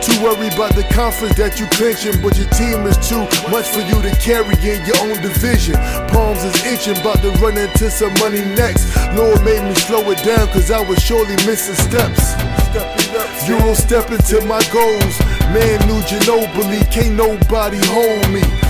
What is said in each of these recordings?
Too worried about the conference that you clinching, but your team is too much for you to carry in your own division. Palms is itching, about to run into some money next. Lord made me slow it down, cause I was surely missing steps. You don't step into my goals. Manu Ginobili, can't nobody hold me.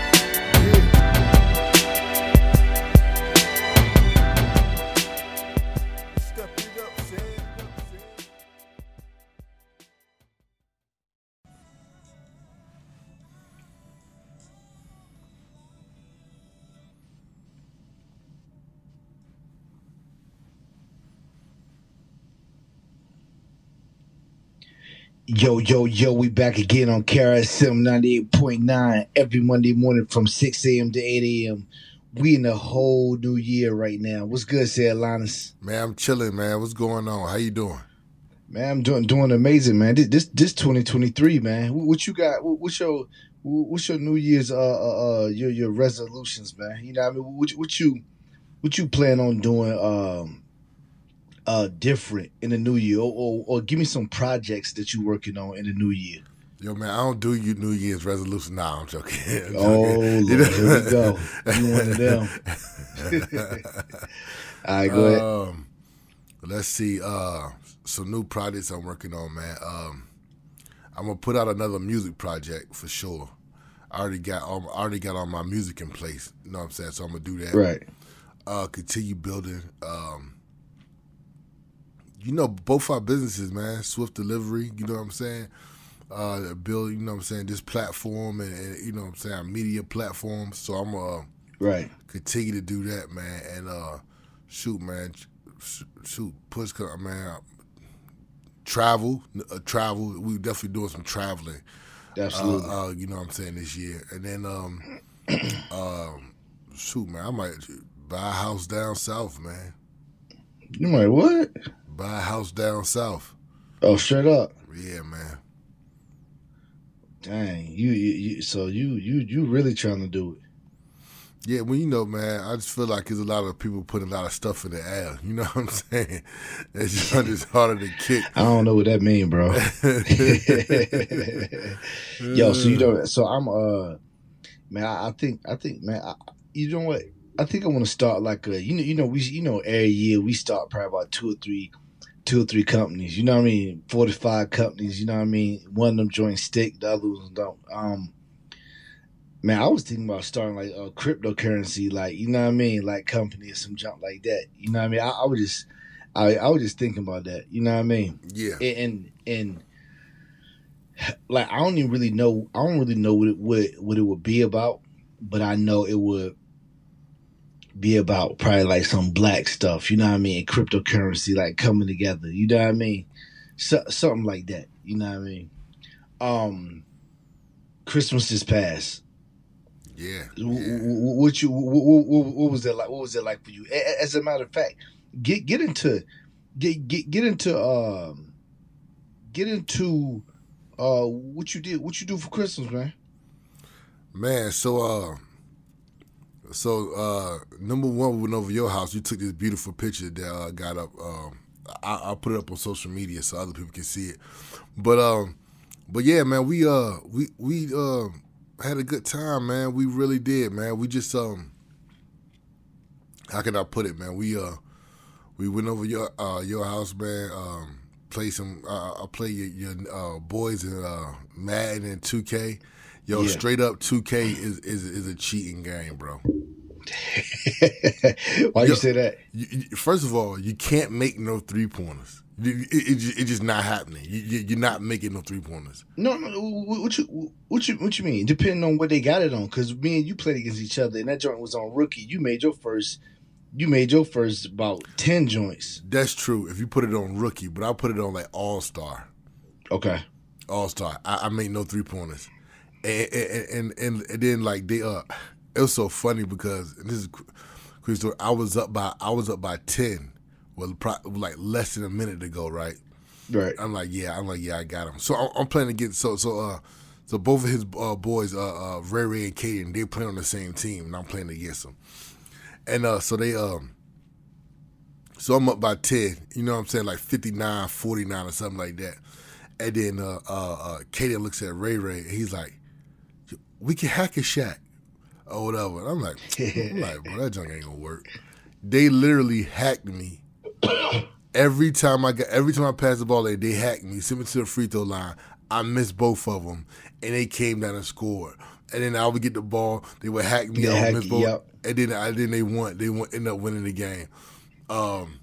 Yo, yo, yo, we back again on KRSM 98.9 every Monday morning from 6 a.m. to 8 a.m. We in the whole new year right now. What's good, Ced Linus? Man, I'm chilling, man. What's going on? How you doing? Man, I'm doing doing amazing, man. This this, this 2023, man. What, you got? What, what's your what's your New Year's uh uh, uh your your resolutions, man? You know what I mean? What, what you what you plan on doing um uh different in the new year or, or, or give me some projects that you're working on in the new year. Yo, man, I don't do you New Year's resolution. Nah, I'm joking. I'm Oh, joking. Lord, here we go. You one of them. All right, go ahead. Um, let's see. Uh, some new projects I'm working on, man. Um, I'm gonna put out another music project for sure. I already got all, I already got all my music in place. You know what I'm saying? So I'm gonna do that. Right. Uh, continue building. Um, you know, both our businesses, man. Swift delivery. You know what I'm saying? Uh, build. You know what I'm saying? This platform and, and you know what I'm saying? Our media platform. So I'm uh Right. continue to do that, man. And uh, shoot, man, sh- shoot, push, man. Travel, uh, travel. We definitely doing some traveling. Absolutely. Uh, uh, you know what I'm saying this year, and then um, um, shoot, man, I might buy a house down south, man. you might what? Buy a house down south. Oh, straight up. Yeah, man. Dang. You, you, you so you you you really trying to do it. Yeah, well, you know, man, I just feel like there's a lot of people putting a lot of stuff in the air. You know what I'm saying? It's just, it's harder to kick. I don't know what that mean, bro. Yo, so you know, so I'm uh, man, I, I think I think man, I, you know what? I think I want to start like a you know you know we you know every year we start probably about two or three, two or three companies. You know what I mean? Forty five companies. You know what I mean? One of them joints stick, the other ones don't. Um, man, I was thinking about starting like a cryptocurrency, like you know what I mean, like company or some junk like that. You know what I mean? I, I was just, I I was just thinking about that. You know what I mean? Yeah. and and like I don't even really know. I don't really know what it would what it would be about, but I know it would be about probably like some black stuff. You know what I mean? Cryptocurrency like coming together. You know what I mean? So, something like that. You know what I mean? Um, Christmas just passed. Yeah. What you what, what, what, was that like? What was it like for you? As a matter of fact, get get into get get get into um get into uh what you did what you do for Christmas, man. Man, so uh so uh number one, we went over your house. You took this beautiful picture that uh, got up. Um, I, will put it up on social media so other people can see it. But um, but yeah, man, we uh we we uh had a good time, man. We really did, man. We just um, how can I put it, man? We uh we went over your uh your house, man. Um, play some. Uh, I play your, your uh, boys in uh, Madden and 2K. Yo, yeah. straight up 2K is, is is a cheating game, bro. Why Yo, you say that? You, first of all, you can't make no three pointers. It, it, it's just not happening. You, are not making no three pointers. No, no. What you what you what you mean? Depending on what they got it on, because me and you played against each other, and that joint was on rookie. You made your first. You made your first about ten joints. That's true. If you put it on rookie, but I put it on like all star. Okay. All star. I, I made no three pointers, and and, and and and then like they uh, it was so funny because this is quick story. I was up by I was up by ten well, like less than a minute ago, right? Right. I'm like, yeah, I'm like, yeah, I got him. So I'm, I'm playing against so so uh so both of his uh, boys, uh, uh, Ray Ray and Kaden, they playing on the same team, and I'm playing against them. And uh, so they um, so I'm up by ten. You know what I'm saying, like 59, 49 or something like that. And then uh, uh, uh Kaden looks at Ray Ray, and he's like, "We can hack a Shaq or whatever." And I'm like, I'm like, bro, that junk ain't gonna work. They literally hacked me every time I got every time I passed the ball, they, they hacked me, sent me to the free throw line. I missed both of them, and they came down and scored. And then I would get the ball, they would hack me, yeah, I miss both, yep. and then I then they won, they won, end up winning the game. Um,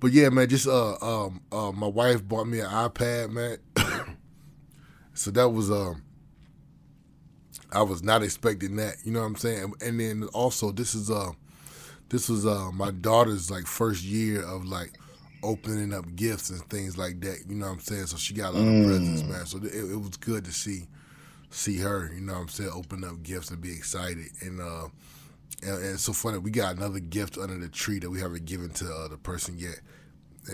but yeah, man, just uh, um, uh, my wife bought me an iPad, man. so that was um, I was not expecting that. You know what I'm saying? And then also, this is uh this was uh, my daughter's like first year of like opening up gifts and things like that. You know what I'm saying? So she got a lot mm. of presents, man. So it, it, was good to see see her. You know what I'm saying? Open up gifts and be excited. And uh, and, and it's so funny. We got another gift under the tree that we haven't given to uh, the person yet.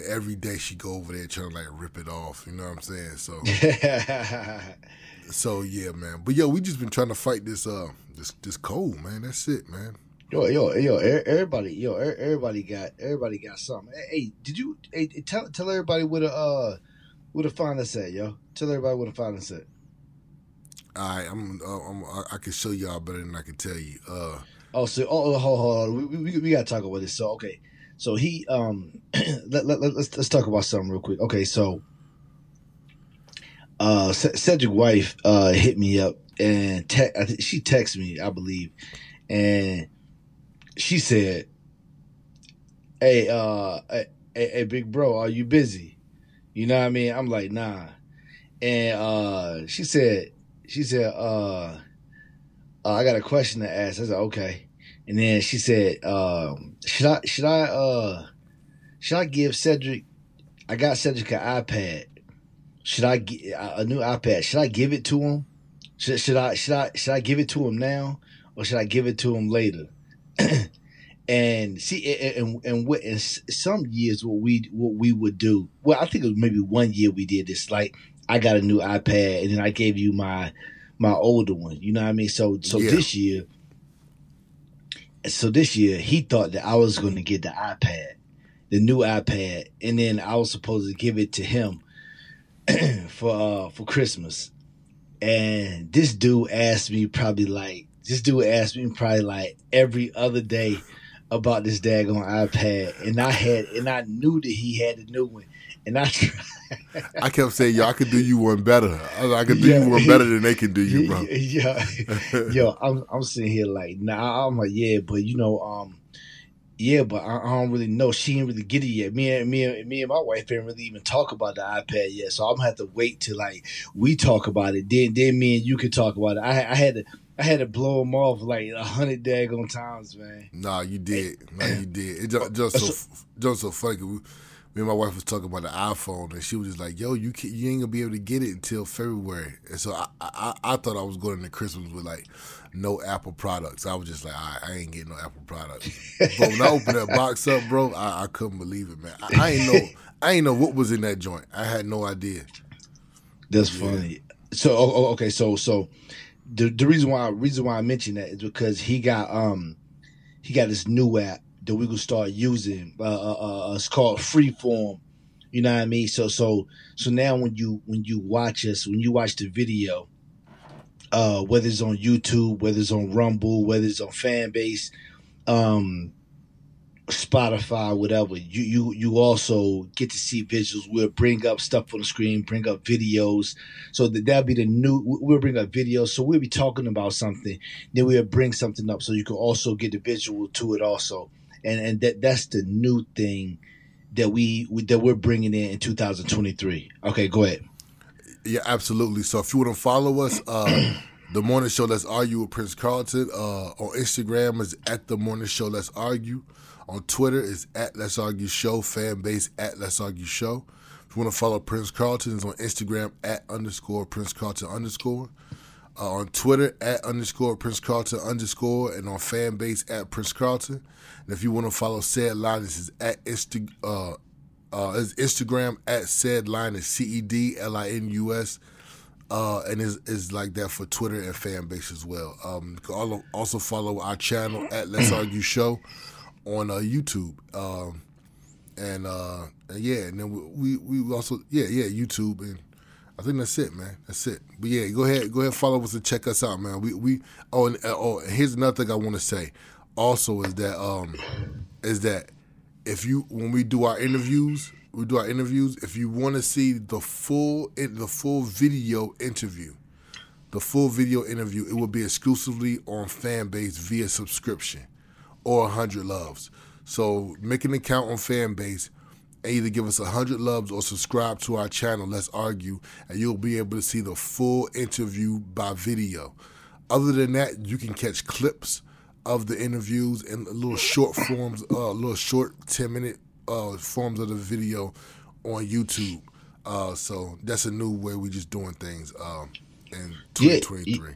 Every day she go over there trying to like rip it off. You know what I'm saying? So. so yeah, man. But yo, we just been trying to fight this uh this this cold, man. That's it, man. Yo, yo, yo! Everybody, yo, everybody got, everybody got something. Hey, did you? Hey, tell tell everybody what a uh, what a find us at, yo. Tell everybody what a find us at. All right, I'm, uh, I'm, I can show y'all better than I can tell you. Uh, oh, so oh, oh hold, hold on, we, we, we gotta talk about this. So okay, so he um, let, let, let, let's let's talk about something real quick. Okay, so uh, Cedric wife uh hit me up and te- she texted me, I believe, and she said, "Hey, uh, hey, hey, big bro, are you busy?" You know what I mean? I'm like, "Nah," and uh, she said, she said, uh, uh, "I got a question to ask." I said, "Okay," and then she said, um, "Should I, should I, uh, should I give Cedric? I got Cedric an iPad. Should I get a new iPad? Should I give it to him? Should, should I, should I, should I give it to him now?" or should I give it to him later? and see, and and what in some years what we what we would do. Well, I think it was maybe one year we did this. Like I got a new iPad, and then I gave you my my older one. You know what I mean? So so yeah. this year, so this year he thought that I was going to get the iPad, the new iPad, and then I was supposed to give it to him for uh, for Christmas. And this dude asked me probably like this dude asked me probably like every other day about this daggone iPad, and I had and I knew that he had the new one, and I. I kept saying, "Yo, I could do you one better. I, could do yeah, you one better than they can do you, bro." Yeah, yo, I'm I'm sitting here like, nah. I'm like, yeah, but you know, um, Yeah, but I, I, don't really know. She didn't really get it yet. Me and me and me and my wife didn't really even talk about the iPad yet. So I'm gonna have to wait till like we talk about it. Then then me and you can talk about it. I I had to I had to blow them off like a hundred daggone times, man. Nah, you did. Nah, you did. It just, just so just so funny. Me and my wife was talking about the iPhone, and she was just like, "Yo, you can, you ain't gonna be able to get it until February." And so I, I, I thought I was going into Christmas with like no Apple products. I was just like, I, I ain't getting no Apple products. but when I opened that box up, bro, I, I couldn't believe it, man. I, I ain't know, I ain't know what was in that joint. I had no idea. That's yeah. funny. So okay, so so the the reason why reason why I mentioned that is because he got um he got this new app that we gonna start using. Uh, uh, uh, it's called Freeform. You know what I mean? So so so now when you when you watch us when you watch the video, uh, whether it's on YouTube, whether it's on Rumble, whether it's on Fanbase, um, Spotify, whatever, you you you also get to see visuals. We'll bring up stuff on the screen, bring up videos. So that that'll be the new. We'll bring up videos. So we'll be talking about something. Then we'll bring something up, so you can also get the visual to it also. And and that that's the new thing that we, we that we're bringing in in 2023. Okay, go ahead. Yeah, absolutely. So if you want to follow us, uh, the morning show Let's Argue with Prince Carlton uh, on Instagram is at the morning show Let's Argue. On Twitter is at Let's Argue Show. Fanbase at Let's Argue Show. If you want to follow Prince Carlton, it's on Instagram at underscore Prince Carlton underscore. Uh, on Twitter at underscore Prince Carlton underscore, and on Fanbase at Prince Carlton. And if you want to follow Ced Linus, is at Insta, uh, uh, Instagram at Ced Linus C E D L I N U S. Uh, and is is like that for Twitter and Fanbase as well. Um, also follow our channel at Let's Argue Show on uh, YouTube. Um, and, uh, and yeah, and then we, we, we also yeah yeah YouTube and I think that's it, man. That's it. But yeah, go ahead, go ahead, follow us and check us out, man. We we oh and oh here's another thing I want to say. Also is that um is that if you when we do our interviews, we do our interviews. If you want to see the full the full video interview, the full video interview, it will be exclusively on Fanbase via subscription or 100 loves. So make an account on Fanbase and either give us 100 loves or subscribe to our channel, Let's Argue, and you'll be able to see the full interview by video. Other than that, you can catch clips of the interviews and little short forms, uh, little short 10 minute uh, forms of the video on YouTube. Uh, so that's a new way we're just doing things um, in 2023.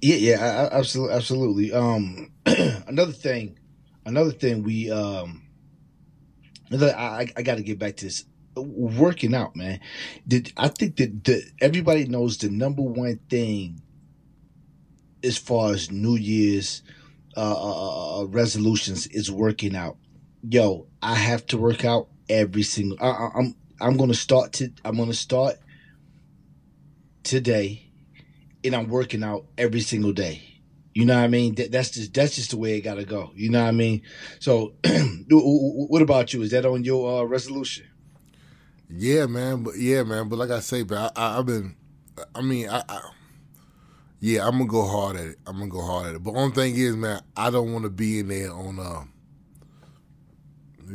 Yeah, yeah, yeah absolutely, absolutely. Um, another thing another thing we um I, I got to get back to this working out, man. Did I think that the, everybody knows the number one thing as far as New Year's uh, uh, uh, uh resolutions is working out. Yo, I have to work out every single. I, I'm I'm gonna start to. I'm gonna start today, and I'm working out every single day. You know what I mean? That, that's just that's just the way it got to go. You know what I mean? So, what about you? Is that on your uh, resolution? Yeah, man. But yeah, man. But like I say, but I, have been. I mean, I, I, yeah, I'm gonna go hard at it. I'm gonna go hard at it. But one thing is, man, I don't want to be in there on uh,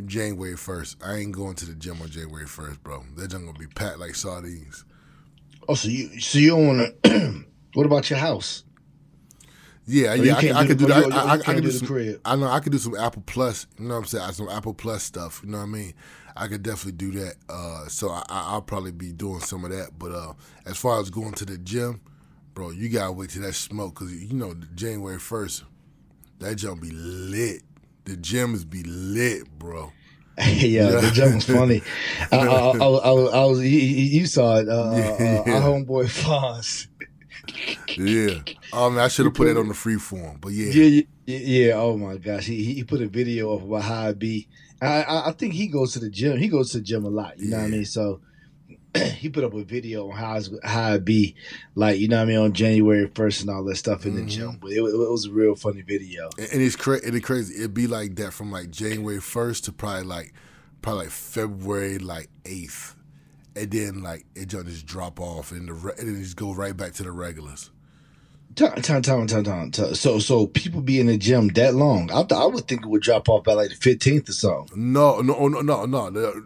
January first. I ain't going to the gym on January first, bro. They're just gonna be packed like sardines. Oh, so you so you don't want to? what about your house? Yeah, yeah, I, I, could do that. I, I, I could do some. I know I could do some Apple Plus. You know what I'm saying? Some Apple Plus stuff. You know what I mean? I could definitely do that. Uh, so I, will probably be doing some of that. But uh, as far as going to the gym, bro, you gotta wait till that smoke because you know January first, that jump be lit. The gyms be lit, bro. yeah, the gym was funny. I, I, I, I, was, you, you saw it. Uh, yeah. uh, our homeboy Fonz yeah. Um, I should have put, put it on the free form, but yeah. Yeah, yeah, yeah. Oh my gosh, he he put a video of about how it be. I, I, I think he goes to the gym. He goes to the gym a lot. You yeah. know what I mean? So he put up a video on how it's, how it be, like you know what I mean, on January first and all that stuff in mm-hmm. the gym. But it, it, was a real funny video. And, and it's crazy. It's crazy. It'd be like that from like January first to probably like probably like February like eighth and then like it just drop off and the and then just go right back to the regulars. Time, time, time, time, time, time. So, so people be in the gym that long. I, th- I would think it would drop off by like the fifteenth or something. No, no, no, no, no.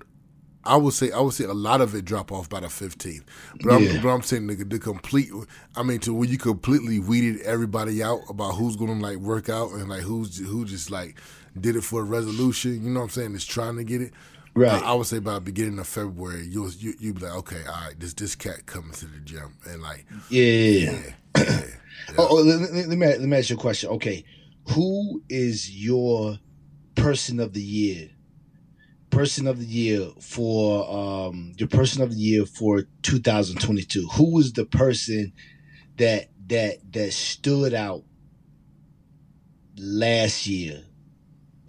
I would say I would say a lot of it drop off by the fifteenth. But I'm Yeah. but I'm saying the, the complete. I mean, to when you completely weeded everybody out about who's gonna like work out and like who's who just like did it for a resolution. You know what I'm saying? Is trying to get it. Right. I, I would say by the beginning of February, you'll you you be like, okay, all right, this this cat coming to the gym and like, Yeah. yeah, yeah, yeah. Oh, oh let- let me let me ask you a question. Okay, who is your person of the year? Person of the year for um your person of the year for 2022. Who was the person that that that stood out last year?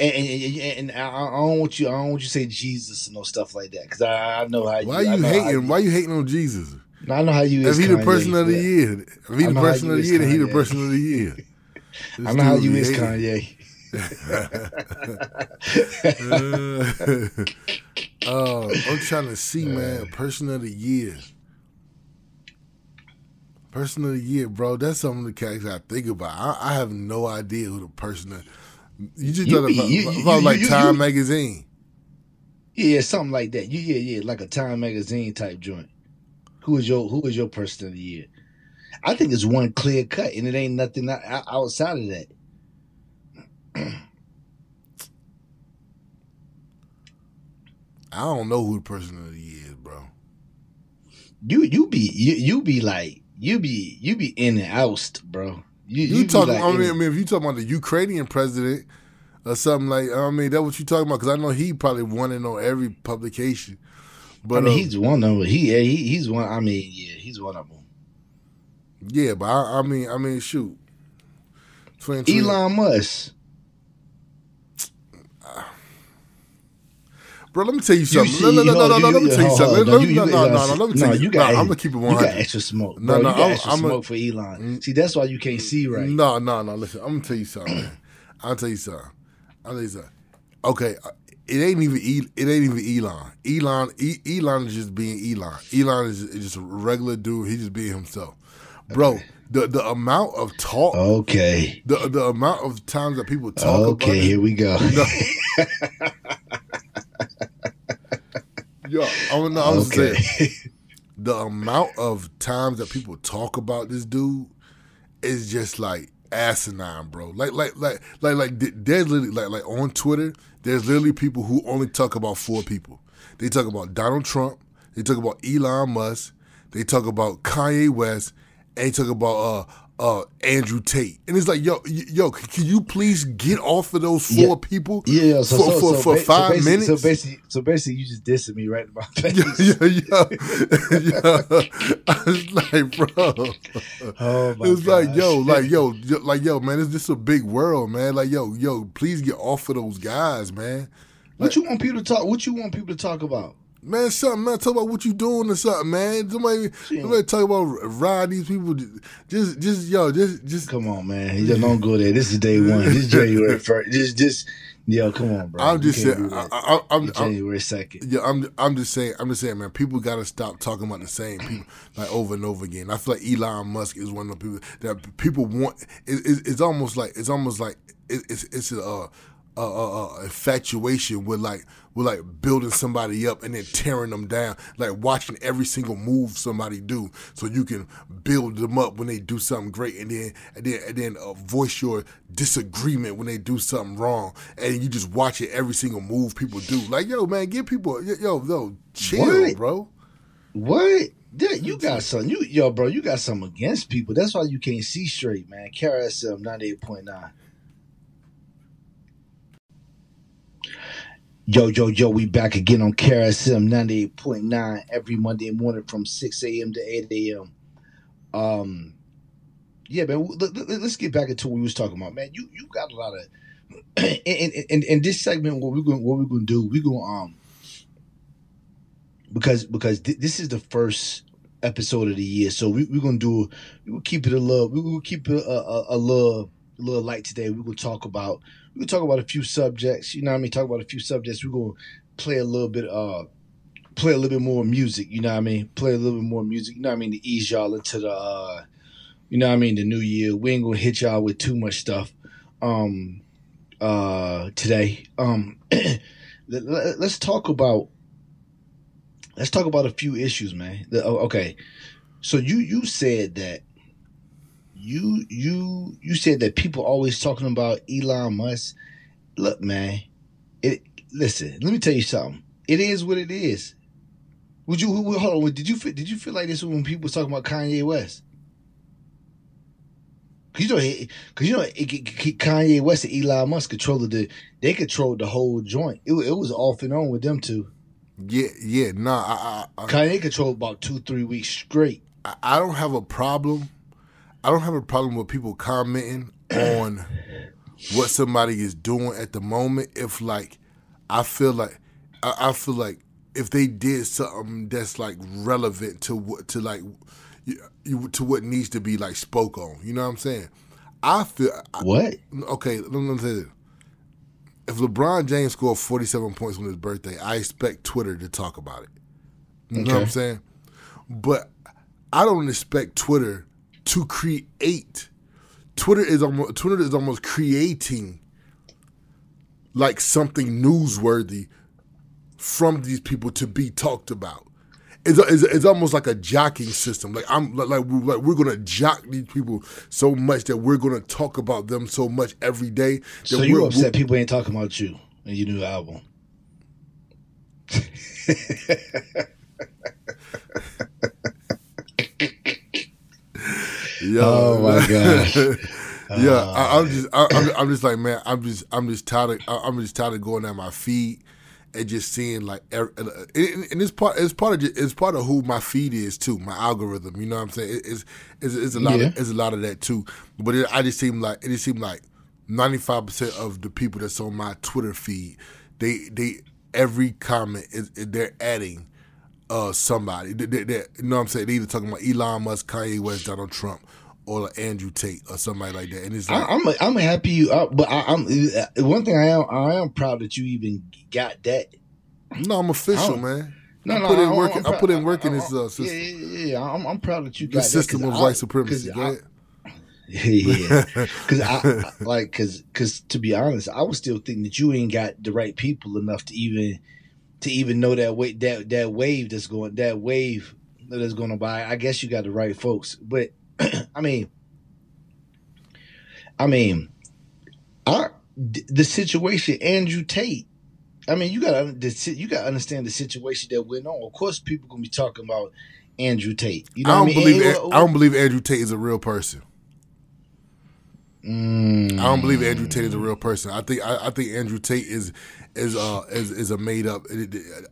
And, and, and, I, I don't want you. I don't want you to say Jesus and no stuff like that because I, I know how why you how hating? Why you hating on Jesus? I know how you. If he the Kanye, person of the year, if he the person of the year, then he the person of the year. I know how you is, Kanye. uh, I'm trying to see, man, person of the year. Person of the year, bro. That's some of the characters I think about. I, I have no idea who the person. Of, you just You thought about, you- you- about like Time magazine. Yeah, something like that. You yeah, yeah, like a Time magazine type joint. Who is your Who is your person of the year? I think it's one clear cut, and it ain't nothing outside of that. I don't know who the person of the year is, bro. You you be you, you be like you be you be in and oust, bro. You, You, talking? like I mean, I mean, if you talking about the Ukrainian president or something like, I mean, that what you talking about? Because I know he probably won it on every publication. But I mean, uh, he's one of them. He, yeah, he he's one. I mean, yeah, he's one of them. yeah, but I, I mean, I mean, shoot, Elon Musk. Bro. Let me tell you You something. see- no, no, no, no, no, Let me tell you something. You- no, no, no, no. Let me tell you. you No, I'm gonna keep it one. You got extra smoke, No, no, you got extra smoke for Elon. See, that's why you can't see right. No, no, no. Listen, I'm gonna tell you something. I'll tell you something. I'll tell you something. Okay, uh, it ain't even it ain't even Elon. Elon e- Elon is just being Elon. Elon is, just a regular dude. He just being himself, bro. The the amount of talk, Okay. the the amount of times that people talk Okay, about here we go. No. Yo, I don't know. I was okay. saying the amount of times that people talk about this dude is just like asinine, bro. Like, like, like, like, like. th- There's literally like, like on Twitter. There's literally people who only talk about four people. They talk about Donald Trump. They talk about Elon Musk. They talk about Kanye West. And they talk about uh uh Andrew Tate. And it's like, yo, yo, can you please get off of those four Yeah. people? Yeah, so, for so, for, so for ba- so five basically- minutes. So basically, so basically, you just dissing me right in my face. yeah, yeah, yeah. I was like, bro. Oh my It's like, yo, like, yo, yo, like, yo, man, it's just a big world, man. Like, yo, yo, please get off of those guys, man. What you want people to talk? What you want people to talk about? Man, something, man. Talk about what you doing or something, man. Somebody, somebody talk about ride these people. Just, just, yo, just, just. Come on, man. You just don't go there. This is day one. This is January first. Just, just, yo, come on, bro. I'm just saying. I, I'm, January second. Yeah, I'm I'm just saying I'm just saying, man, people gotta stop talking about the same people like over and over again. I feel like Elon Musk is one of the people that people want it, it, it's almost like it's almost like it, it's it's a uh, uh, uh, uh, infatuation with like with like building somebody up and then tearing them down, like watching every single move somebody do, so you can build them up when they do something great, and then and then and then uh, voice your disagreement when they do something wrong, and you just watch it every single move people do. Like yo, man, give people yo yo, yo chill, What? bro. What? Yeah, you got something. You yo, bro, you got something against people. That's why you can't see straight, man. KRSM ninety eight point nine. Yo, yo, yo, we back again on KRSM 98.9 every Monday morning from 6 a.m. to 8 a.m. Um, yeah, man, let, let, us get back into what we was talking about, man. You you got a lot of in, in, in, this segment, what we're going what we're gonna do, we're gonna um because because th- this is the first episode of the year, so we, we're gonna do we will keep it a little we will keep it a, a, a little a little light today. We're gonna talk about we're gonna talk about a few subjects. You know what I mean? Talk about a few subjects. We're gonna play a little bit uh play a little bit more music. You know what I mean? Play a little bit more music. You know what I mean? To ease y'all into the uh you know what I mean, the new year. We ain't gonna hit y'all with too much stuff um uh today. Um let, us talk about let's talk about a few issues, man. The, oh, okay. So you you said that you you you said that people always talking about Elon Musk. Look, man, it listen, let me tell you something. It is what it is. Would you hold on? Did you did you feel like this when people was talking about Kanye West? Cause you know, cause you know, Kanye West and Elon Musk controlled the, they controlled the whole joint. It, it was off and on with them two. Yeah, yeah, nah. I, I, Kanye controlled about two, three weeks straight. I, I don't have a problem. I don't have a problem with people commenting on what somebody is doing at the moment. If like, I feel like, I, I feel like if they did something that's like relevant to what to like you, to what needs to be like spoke on. You know what I'm saying? I feel what? okay, let me say this. If LeBron James scored 47 points on his birthday, I expect Twitter to talk about it. You okay. know what I'm saying? But I don't expect Twitter to create. Twitter is almost Twitter is almost creating like something newsworthy from these people to be talked about it's, it's, it's, almost like a jocking system. Like I'm like, like, we're, like we're gonna jock these people so much that we're gonna talk about them so much every day. so you upset people ain't talking about you and your new album. Yo. Oh my gosh. yeah, uh, I, am just, I, am I'm just like, man, I'm just, I'm just tired of, I'm just tired of going at my feet and just seeing like and, it's part it's part of it's part of who my feed is too my algorithm you know what i'm saying it's it's, it's a lot yeah. of it's a lot of that too but it, i just seem like it just seemed like 95% of the people that's on my twitter feed they they every comment is they're adding uh somebody they, they, you know what i'm saying they either talking about elon musk kanye west donald trump or like Andrew Tate or somebody like that. And it's like I, am I'm, I'm happy you, uh, but I, am uh, one thing I am I am proud that you even got that. No, I'm official, man. No, I no, put in work. I put in work in this uh, system. Yeah, yeah, yeah. I'm, I'm proud that you got the system of white supremacy. I, yeah, because I like because because to be honest, I was still thinking that you ain't got the right people enough to even to even know that wave that that wave that's going that wave that's going to buy. I guess you got the right folks, but I mean, I mean, our the situation Andrew Tate. I mean, you got to you got to understand the situation that went on. Of course, people gonna be talking about Andrew Tate. You know I don't I mean? believe and, I don't believe Andrew Tate is a real person. Mm. I don't believe Andrew Tate is a real person. I think I, I think Andrew Tate is is uh is, is a made up.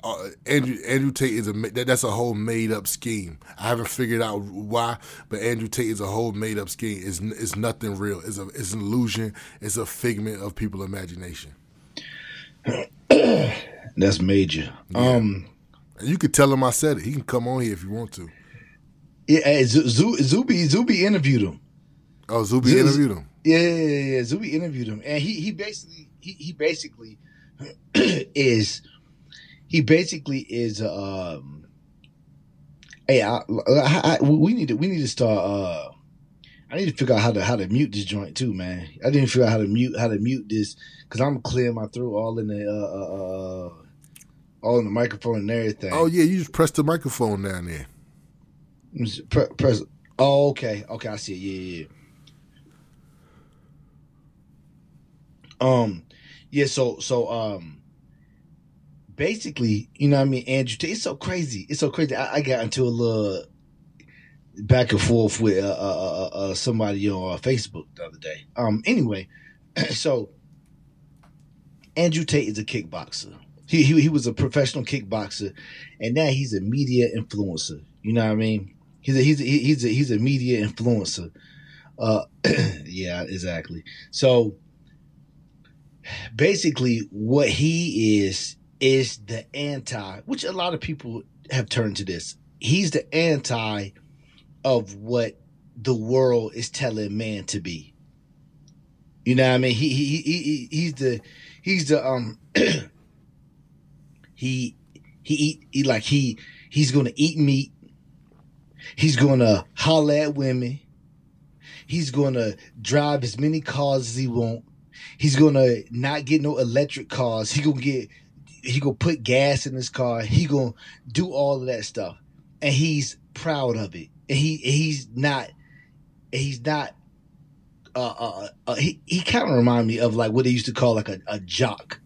Uh, Andrew Andrew Tate is a that's a whole made up scheme. I haven't figured out why, but Andrew Tate is a whole made up scheme. It's it's nothing real. It's a it's an illusion. It's a figment of people's imagination. that's major. Yeah. Um, you could tell him I said it. He can come on here if you want to. Yeah, Zuby Zuby interviewed him. Oh, Zuby interviewed him. Yeah, yeah, yeah, Zuby interviewed him, and he he basically he, he basically is he basically is um hey I, I, I, we need to we need to start uh I need to figure out how to how to mute this joint too, man. I didn't figure out how to mute how to mute this because I'm clearing my throat all in the uh, uh, uh, all in the microphone and everything. Oh yeah, you just press the microphone down there. Press. press oh okay, okay, I see it. Yeah, yeah. Um, yeah, so so um basically, you know what I mean, Andrew Tate, it's so crazy. It's so crazy. I, I got into a little back and forth with uh, uh, uh, uh somebody on uh, Facebook the other day. Um anyway, so Andrew Tate is a kickboxer. He, he he was a professional kickboxer, and now he's a media influencer. You know what I mean? He's a he's a, he's a he's a media influencer. Uh, yeah, exactly. So basically what he is is the anti, which a lot of people have turned to this. He's the anti of what the world is telling man to be. You know what I mean? He he he, he's the he's the um he he eat he like he he's gonna eat meat. He's gonna holler at women. he's gonna drive as many cars as he want. He's gonna not get no electric cars. He gonna get he gonna put gas in his car. He gonna do all of that stuff, and he's proud of it. And he he's not he's not uh, uh, uh he he kind of remind me of like what they used to call like a, a jock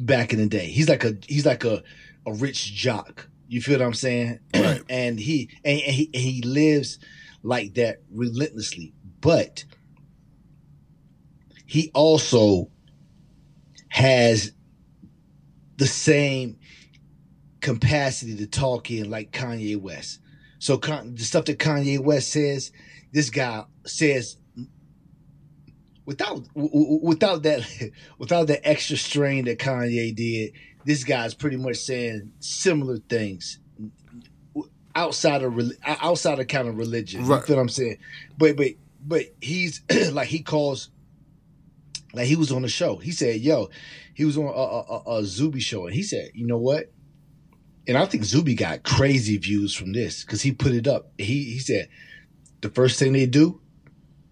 back in the day. He's like a he's like a a rich jock. You feel what I'm saying? Right. and he and, and he and he lives like that relentlessly, but he also has the same capacity to talk in like Kanye West. So Con- the stuff that Kanye West says, this guy says without without that without that extra strain that Kanye did. This guy's pretty much saying similar things outside of outside of kind of religion. Right. You feel what I'm saying? But but but he's like he calls like he was on the show. He said, "Yo," he was on a, a, a, Zuby show, and he said, "You know what?" And I think Zuby got crazy views from this because he put it up. He he said, "The first thing they do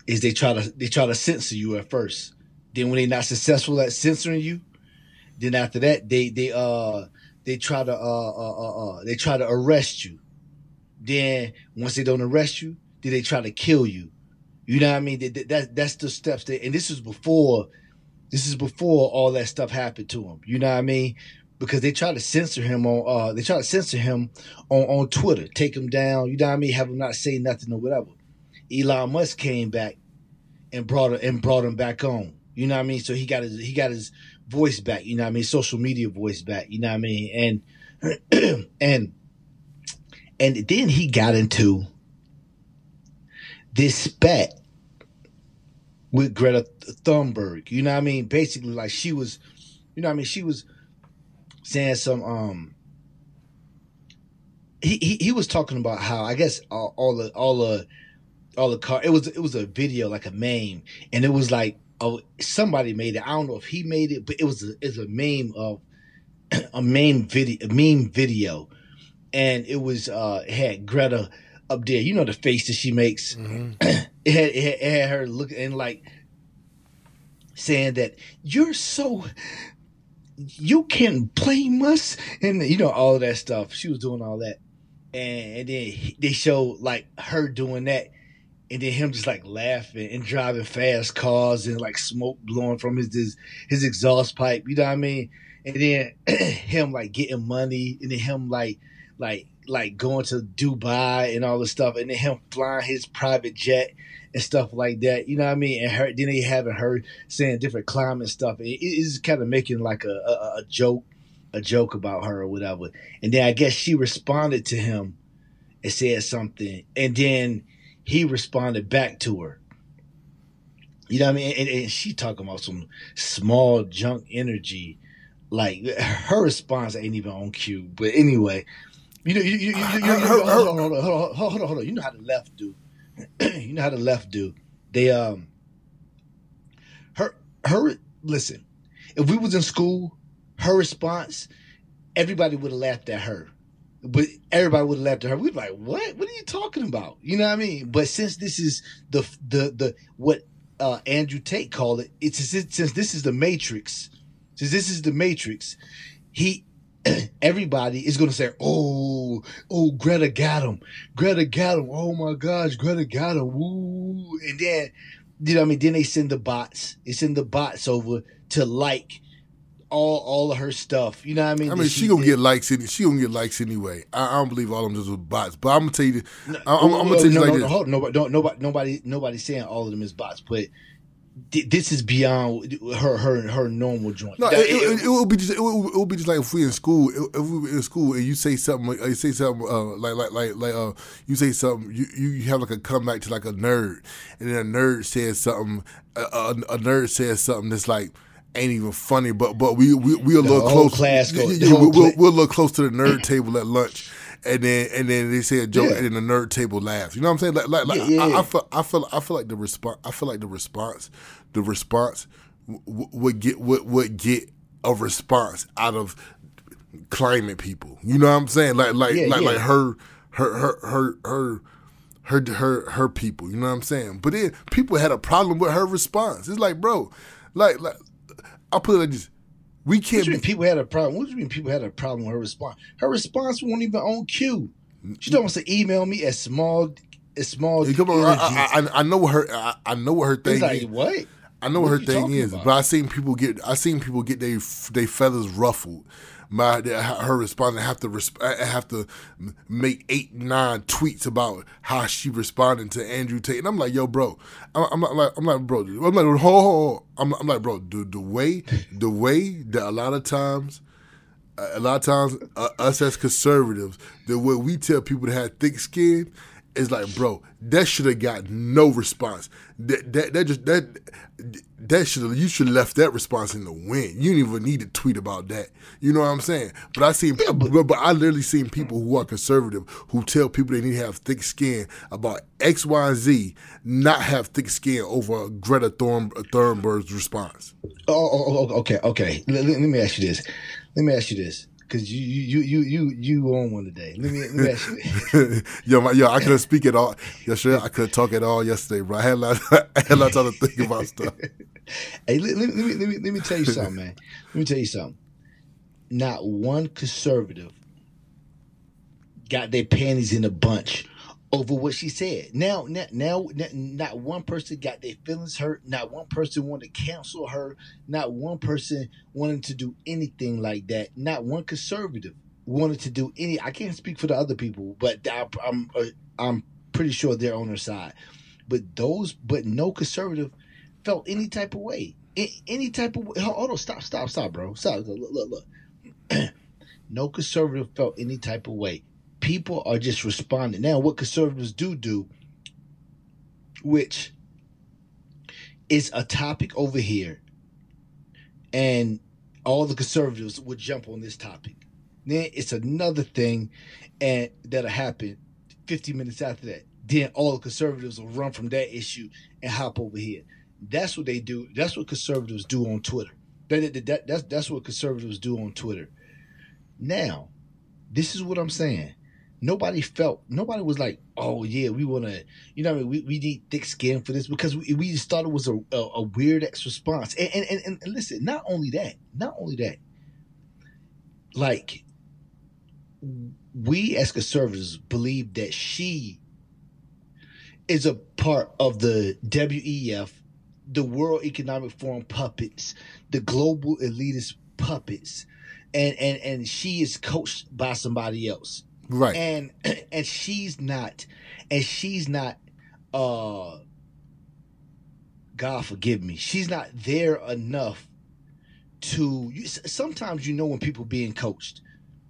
is they try to they try to censor you at first. Then when they're not successful at censoring you, then after that they they uh they try to uh uh uh, uh they try to arrest you. Then once they don't arrest you, then they try to kill you. You know what I mean? That, that that's the steps that, and this is before, this is before all that stuff happened to him. You know what I mean? Because they try to censor him on, uh, they try to censor him on on Twitter, take him down. You know what I mean? Have him not say nothing or whatever. Elon Musk came back and brought and brought him back on. You know what I mean? So he got his he got his voice back. You know what I mean? Social media voice back. You know what I mean? And and and then he got into this spat with Greta Thunberg. You know what I mean? Basically, like she was, you know what I mean? She was saying some um. He, he, he was talking about how I guess all, all the all the all the car it was it was a video like a meme and it was like oh somebody made it I don't know if he made it but it was a, it's a meme of a meme video a meme video and it was uh had Greta up there. You know the face that she makes. Mm-hmm. It, had, it had it had her looking and like saying that you're so you can blame us and you know all of that stuff. She was doing all that. And, and then they show like her doing that. And then him just like laughing and driving fast cars and like smoke blowing from his his, his exhaust pipe. You know what i mean? And then him like getting money and then him like like like going to dubai and all this stuff and then him flying his private jet and stuff like that you know what i mean and her then they having her saying different climate stuff it, it's kind of making like a, a a joke a joke about her or whatever and then i guess she responded to him and said something and then he responded back to her. You know what I mean? And, and she talking about some small junk energy. Like her response ain't even on cue. But anyway, you know, you, you, you, you, you, you hold, on, hold on, hold on, hold on, hold on, hold on. You know how the left do. you know how the left do. They um, her her listen. If we was in school, her response, everybody would have laughed at her but everybody would have laughed at her. We'd be like, "What? What are you talking about?" You know what I mean? But since this is the the the what uh, Andrew Tate called it, it's since this is the Matrix, since this is the Matrix, he everybody is going to say, "Oh, oh, Greta got him, Greta got him. Oh my gosh, Greta got him." Woo! And then, you know what I mean? Then they send the bots. They send the bots over to like all all of her stuff. You know what I mean? I mean, she gonna did. get likes. Any, she gonna get likes anyway. I, I don't believe all of them just was bots. But I'm gonna tell you, this- No, I- I'm, I'm gonna tell you no, like no, this. no, hold on, nobody, nobody, nobody, nobody saying all of them is bots, but this is beyond her, her, her normal joint. No, That- it, it, it, would be just it would, it would be just like if we in school. If we were in school and you say something, like, you say something uh, like like like like uh, you say something, you, you have like a comeback to like a nerd, and then a nerd says something, a, a, a nerd says something that's like ain't even funny, but but we we we a The little close. class yeah, yeah, we'll, cla- we'll look close to the nerd table at lunch and then and then they say a joke, yeah. and then the nerd table laughs. You know what I'm saying? Like, like, like yeah, yeah, I, I, feel, I feel, I feel like the response. I feel like the response, the response w- would get would, would get a response out of climate people. You know what I'm saying? Like, like, like, like her, her, her, her, her. Her, her her people, you know what I'm saying? But then people had a problem with her response. It's like, bro, like, like I put it like this: we can't. What do you mean people had a problem? What do you mean people had a problem with her response? Her response wasn't even on cue. She don't want to email me as small as small. Come on, I, I, I, know her I, I know what her thing like, is. What? I know what, what her thing is, about? but I seen people get I seen people get their they feathers ruffled my her responding have to resp- have to make eight nine tweets about how she responded to Andrew Tate, and I'm like, yo, bro, I'm, I'm like, I'm like, bro, I'm like, ho, ho, ho. I'm, I'm like, bro, the the way the way that a lot of times a lot of times uh, us as conservatives, the way we tell people to have thick skin is like, bro, that should have got no response. That that that just that that should you should have left that response in the wind. You didn't even need to tweet about that. You know what I'm saying? But I see, yeah, but, but, I literally seen people who are conservative who tell people they need to have thick skin about X, Y, and Z, not have thick skin over Greta Thorn, Thunberg's response. Oh, oh, oh okay, okay. Let, let me ask you this. Let me ask you this because you you you you you on one today. Let me let me ask you. yo, my, yo, I couldn't speak at all. Yesterday, I couldn't talk at all yesterday, bro. I had a lot, I had a lot of time to think about stuff. hey, let, let, let, me let me let me tell you something, man. Let me tell you something. Not one conservative got their panties in a bunch over what she said. Now, now, now, not one person got their feelings hurt. Not one person wanted to cancel her. Not one person wanted to do anything like that. Not one conservative wanted to do any. I can't speak for the other people, but I, I'm uh, I'm pretty sure they're on her side. But those, but no conservative felt any type of way. Any type of way. Hold on, stop, stop, stop, bro. Stop. Look, look, look. no conservative felt any type of way people are just responding. Now, what conservatives do do, which is a topic over here, and all the conservatives would jump on this topic. Then it's another thing, and that'll happen 50 minutes after that. Then all the conservatives will run from that issue and hop over here. That's what they do. That's what conservatives do on Twitter. That, that, that, that's that's what conservatives do on Twitter. Now, this is what I'm saying nobody felt nobody was like oh yeah we want to you know I mean? we, we need thick skin for this because we, we just thought it was a, a, a weird ex response and and, and and listen not only that not only that like we as conservatives believe that she is a part of the WEF the World Economic Forum puppets the global elitist puppets and and and she is coached by somebody else Right. And and she's not and she's not uh God forgive me. She's not there enough to sometimes you know when people being coached.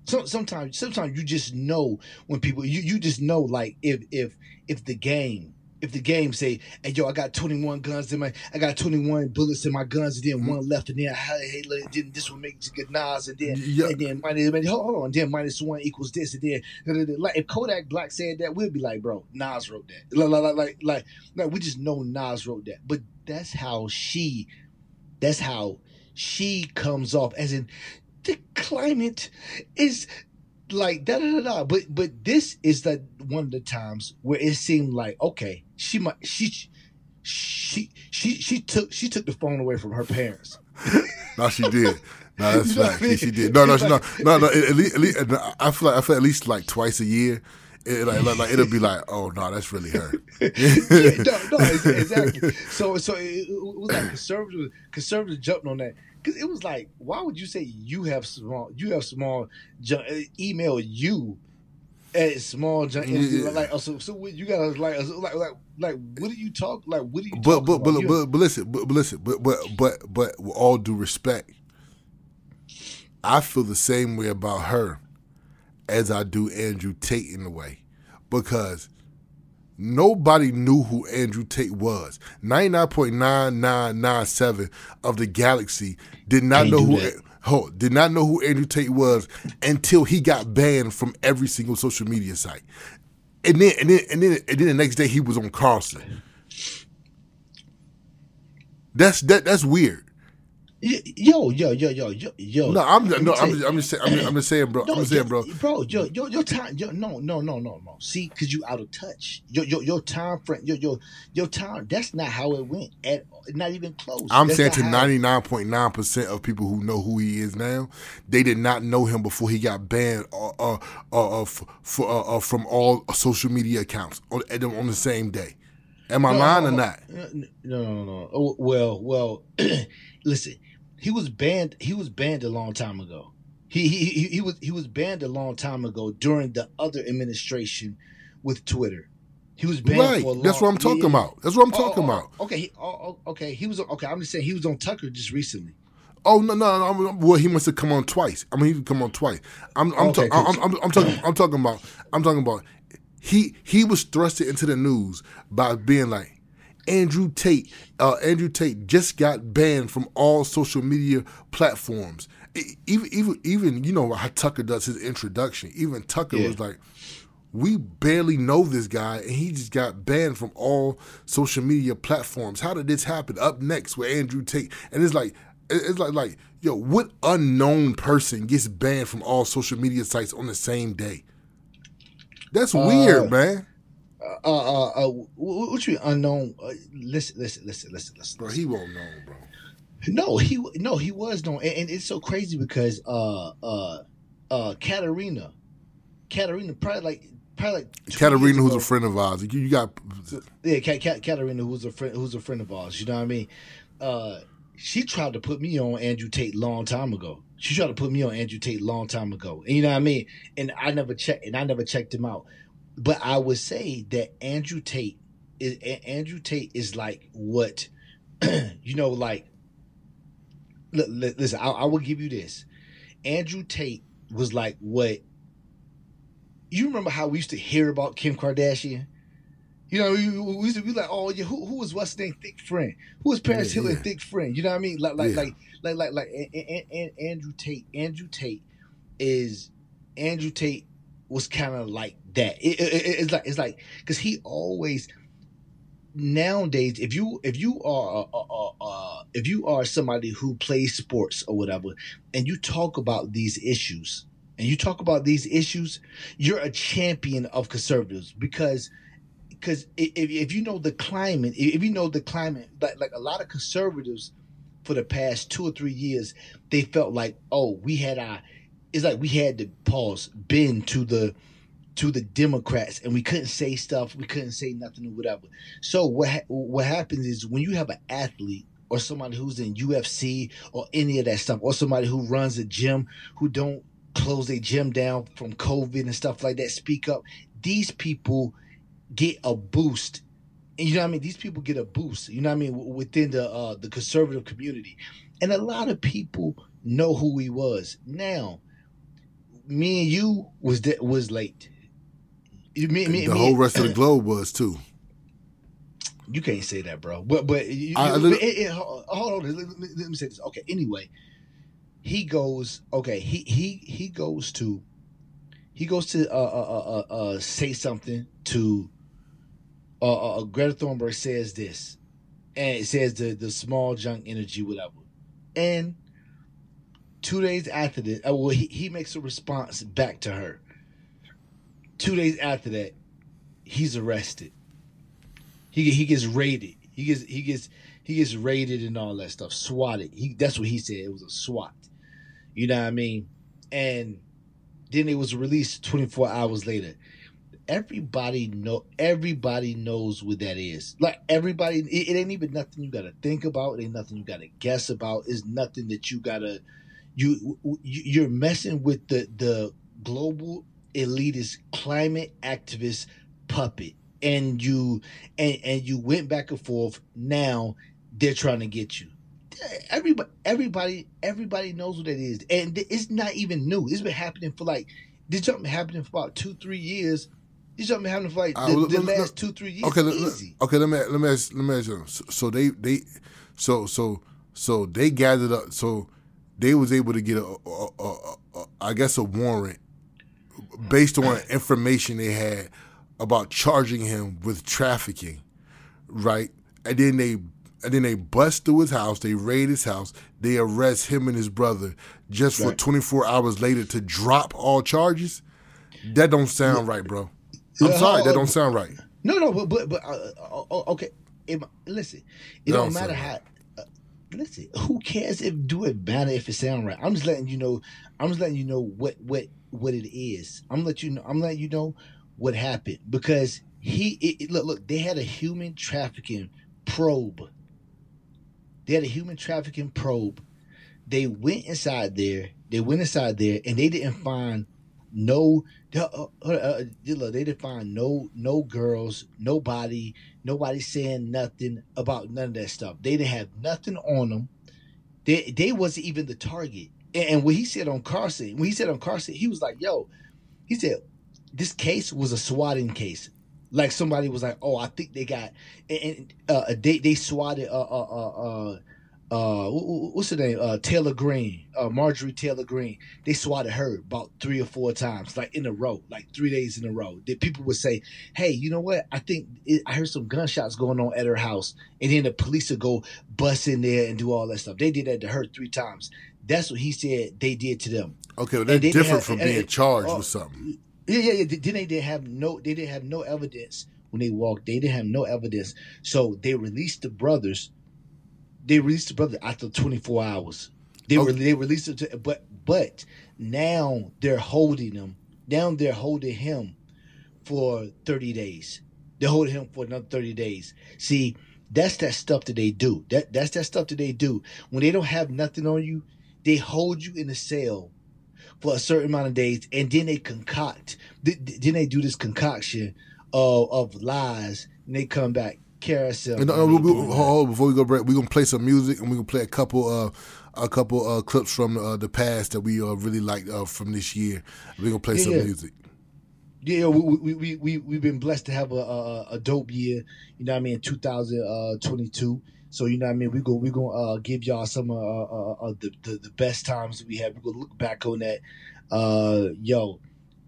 So, sometimes sometimes you just know when people you, you just know like if if if the game if the game say, "Hey, yo, I got 21 guns in my, I got 21 bullets in my guns, and then mm-hmm. one left, and then hey, hey, then this one make you get Nas, and then yeah. and then minus, hold on, then minus one equals this, and then like if Kodak Black said that, we'd be like, bro, Nas wrote that, like like like like, like we just know Nas wrote that, but that's how she, that's how she comes off as in the climate is like da da da da. But but this is the one of the times where it seemed like okay, she might she she she she took she took the phone away from her parents. no, she did. No, that's fact. She, she, did. No, no, she, no, no, no. At least, at least, I feel like I feel at least like twice a year. It, like, like, like, it'll be like, oh no, that's really her. yeah, no, no, exactly. So, so it, was like conservative, conservative jumping on that because it was like, why would you say you have small, you have small, email you at small junk? Yeah. Like, oh, so, so you gotta like, uh, like, like, like, what do you talk? Like, what do you? But, but, but, but, but, but, listen, but, but listen, but, but, but, but, with all due respect, I feel the same way about her as I do Andrew Tate in a way, because Nobody knew who Andrew Tate was. 99.9997 of the galaxy did not know who oh, did not know who Andrew Tate was until he got banned from every single social media site. And then and then and then, and then the next day he was on Carlson. That's that that's weird. Yo, yo, yo, yo, yo, yo. No, I'm no, I'm just, I'm just saying, I'm just, I'm just saying, bro. No, I'm just saying, bro. Bro, yo, yo, your time, yo, no, no, no, no, no. See, because you out of touch. Your, your, your time frame, your, your, your time. That's not how it went. At not even close. I'm That's saying to how- 99 99 percent of people who know who he is now, they did not know him before he got banned uh, uh, uh, uh, for, uh, uh, from all social media accounts on, the- on the same day. Am I No, lying or not? No, no, no, no. Oh, well, well. listen, he was banned. He was banned a long time ago. He, he he he was he was banned a long time ago during the other administration with Twitter. He was banned Right. for a long. That's what I'm talking yeah. about. That's what I'm Oh, talking oh, about. oh, Okay, he, oh, oh, okay. He was okay. I'm just saying he was on Tucker just recently. Oh no, no, no! Well, he must have come on twice. I mean, he come on twice. I'm, I'm, Okay, ta- I'm, I'm, I'm talking, I'm talking about, I'm talking about. He, he was thrusted into the news by being like, Andrew Tate, uh, Andrew Tate just got banned from all social media platforms. Even, even, even, you know how Tucker does his introduction. Even Tucker Yeah. was like, we barely know this guy, and he just got banned from all social media platforms. How did this happen? Up next with Andrew Tate, and it's like, it's like, like, yo, what unknown person gets banned from all social media sites on the same day? That's weird, man. Uh, uh, uh, wh- wh- what you mean unknown? Uh, listen, listen, listen, listen, listen. Bro, he won't know, bro. No, he no, he was known, and, and it's so crazy because uh uh uh Katarina, Katarina probably like probably like Katarina, who's ago- a friend of ours, you, you got yeah, Kat, Kat, Katarina, who's a friend, who's a friend of ours. You know what I mean? Uh, she tried to put me on Andrew Tate long time ago. She tried to put me on Andrew Tate long time ago, and you know what I mean. And I never checked, and I never checked him out. But I would say that Andrew Tate is Andrew Tate is like what you know, like. li- li- Listen, I, I will give you this. Andrew Tate was like what. You remember how we used to hear about Kim Kardashian? You know, we, we used to be like, "Oh, yeah, who, who was what's name thick friend? Who was Paris Yeah, Hilton yeah. thick friend?" You know what I mean? Like, like, Yeah. like, like, like, like, and, and, and Andrew Tate. Andrew Tate is Andrew Tate was kind of like that. It, it- it- it's like it's like because he always nowadays if you if you are uh, uh, uh, if you are somebody who plays sports or whatever and you talk about these issues and you talk about these issues you're a champion of conservatives because because if, if you know the climate if you know the climate like, like a lot of conservatives for the past two or three years they felt like oh we had our it's like we had to pause bend to the to the Democrats and we couldn't say stuff we couldn't say nothing or whatever. So what ha- what happens is when you have an athlete or somebody who's in UFC or any of that stuff or somebody who runs a gym who don't close their gym down from COVID and stuff like that speak up these people get a boost. And you know what I mean? These people get a boost you know what I mean w- within the uh the conservative community. And a lot of people know who he was. Now me and you was was late You- me, me, the me- whole rest of the globe was too. You can't say that, bro. But but you, I- you- it- it- hold on. Let, let- let me say this. Okay. Anyway, he goes. Okay. He he he goes to. He goes to uh uh uh, uh, uh say something to. Uh, uh, uh, Greta Thunberg says this, and it says the the small junk energy whatever, and two days after that, uh, well he he makes a response back to her. Two days after that, he's arrested. He he gets raided. He gets he gets he gets raided and all that stuff. Swatted. He that's what he said. It was a SWAT. You know what I mean? And then it was released 24 hours later. Everybody know everybody knows what that is. Like everybody, it, it ain't even nothing you gotta think about. It ain't nothing you gotta guess about. It's nothing that you gotta you you- you're messing with the the global elitist climate activist puppet and you and and you went back and forth now they're trying to get you everybody everybody everybody knows what that is and it's not even new it's been happening for like this something happening for about two three years this something happening for like Uh, the, well, the let- let- last two three years Okay, let, easy okay. Let me let me ask, let me ask you. So, so they they so so so they gathered up. So they was able to get a, a, a, a I guess a warrant based on information they had about charging him with trafficking, right? And then they and then they bust through his house, they raid his house, they arrest him and his brother just right. for 24 hours later to drop all charges. That don't sound right, bro. I'm sorry, that don't sound right. No, no, but but, but uh, uh, okay. It, listen, it don't, don't matter how. Uh, listen, who cares if do it matter if it sound right? I'm just letting you know. I'm just letting you know what what what it is. I'm let you know. I'm letting you know what happened because he it, it, look look. They had a human trafficking probe. They had a human trafficking probe. They went inside there. They went inside there, and they didn't find no uh, uh, uh, they didn't find no no girls, nobody, nobody saying nothing about none of that stuff. They didn't have nothing on them. They they wasn't even the target. And, when he said on Carlson, when he said on Carlson, he was like, "Yo," he said, "This case was a swatting case." Like somebody was like, "Oh, I think they got," and, uh, they they swatted uh uh uh. uh uh, what's her name? Uh, Taylor Greene, uh, Marjorie Taylor Greene. They swatted her about three or four times, like in a row, like three days in a row. That people would say, "Hey, you know what? I think it, I heard some gunshots going on at her house," and then the police would go bust in there and do all that stuff. They did that to her three times. That's what he said they did to them. Okay, well, that's different have, from being charged uh, with something. Yeah, yeah, yeah. Then they didn't have no, they didn't have no evidence when they walked. They didn't have no evidence, so they released the brothers they released the brother after 24 hours. They okay. were they released it, to, but but now they're holding him. Now they're holding him for 30 days. They're holding him for another 30 days. See, that's that stuff that they do. That that's that stuff that they do. When they don't have nothing on you, they hold you in a cell for a certain amount of days, and then they concoct. Then they do this concoction of, of lies, and they come back carousel. And, uh, we, we, hold, hold, before we go break, we're gonna play some music and we're gonna play a couple uh a couple uh clips from uh, the past that we uh, really liked uh, from this year. We're gonna play yeah, some yeah. music. Yeah, we we we we we've been blessed to have a a, a dope year. You know what I mean? 2022. So you know what I mean. We go we gonna uh, give y'all some uh, uh, uh, the, the, the best times we had. We gonna look back on that. Uh, yo,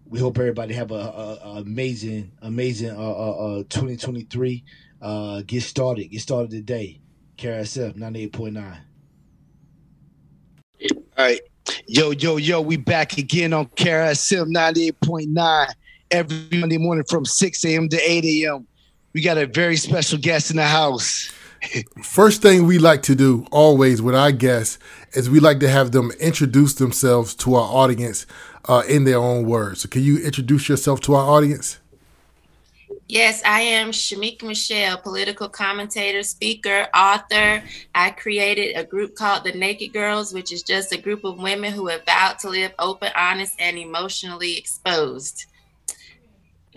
we hope everybody have a, a, a amazing amazing uh, uh, uh 2023. Uh, get started. Get started today. KRSF 98.9. All right. Yo, yo, yo, we back again on KRSF 98.9 every Monday morning from 6 a.m. to 8 a.m. We got a very special guest in the house. First thing we like to do always with our guests is we like to have them introduce themselves to our audience uh, in their own words. So, can you introduce yourself to our audience? Yes, I am Shemeka Michelle, political commentator, speaker, author. I created a group called the Naked Girls, which is just a group of women who have vowed to live open, honest, and emotionally exposed.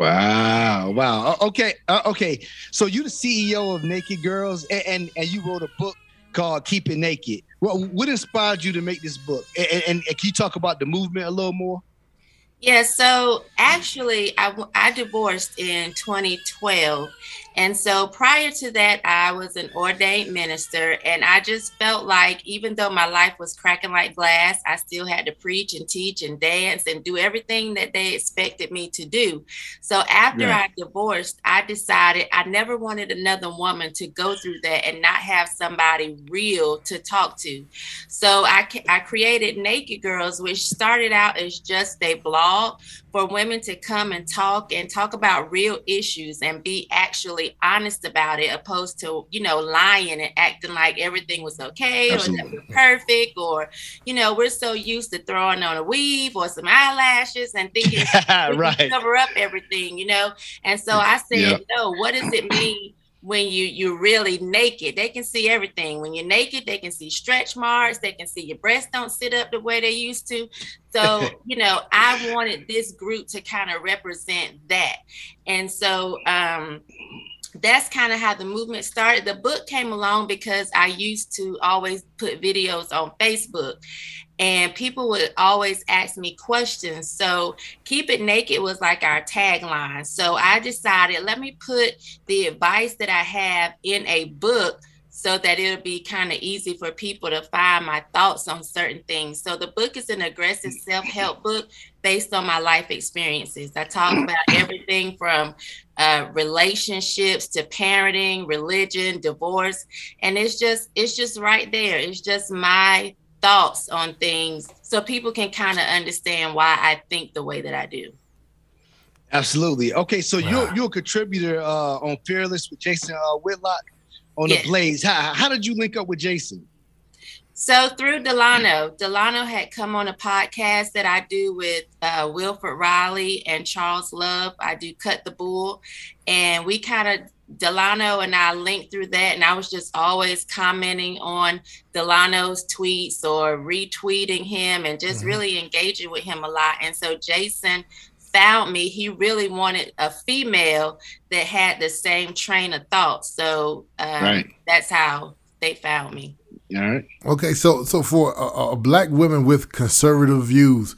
Wow! Wow! Okay, uh, okay. So you the CEO of Naked Girls, and, and, and you wrote a book called "Keep It Naked." Well, what inspired you to make this book? And, and, and can you talk about the movement a little more? Yeah, so actually, I, I divorced in 2012. And so prior to that, I was an ordained minister. And I just felt like even though my life was cracking like glass, I still had to preach and teach and dance and do everything that they expected me to do. So after yeah. I divorced, I decided I never wanted another woman to go through that and not have somebody real to talk to. So I, I created Naked Girls, which started out as just a blog for women to come and talk and talk about real issues and be actually honest about it, opposed to, you know, lying and acting like everything was okay Absolutely. or that we're perfect or, you know, we're so used to throwing on a weave or some eyelashes and thinking right. cover up everything, you know. And so mm, I said, no, what does it mean? When you you're really naked. They can see everything. When you're naked they can see stretch marks. They can see your breasts don't sit up the way they used to. So you know i wanted this group to kind of represent that. And so um that's kind of how the movement started. The book came along because I used to always put videos on Facebook and people would always ask me questions. So, Keep It Naked was like our tagline. So, I decided let me put the advice that I have in a book so that it'll be kind of easy for people to find my thoughts on certain things. So the book is an aggressive self-help book based on my life experiences. I talk about everything from uh, relationships to parenting, religion, divorce, and it's just it's just right there. It's just my thoughts on things so people can kind of understand why I think the way that I do. Absolutely. Okay, so wow. you're you're a contributor uh, on Fearless with Jason uh, Whitlock on yes. the Blaze. How, how did you link up with Jason? So through Delano, Delano had come on a podcast that I do with uh, Wilfred Reilly and Charles Love. I do Cut the Bull, and we kind of Delano and I linked through that, and I was just always commenting on Delano's tweets or retweeting him and just mm-hmm. really engaging with him a lot. And so Jason found me, he really wanted a female that had the same train of thought. So um, right. that's how they found me. All right. Okay, so so for a black women with conservative views,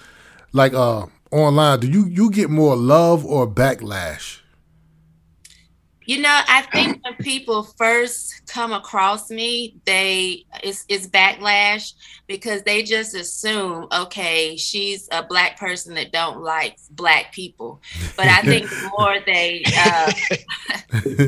like uh online, do you you get more love or backlash? You know, I think when people first come across me, they it's, it's backlash because they just assume, okay, she's a black person that don't like black people. But I think the more they uh,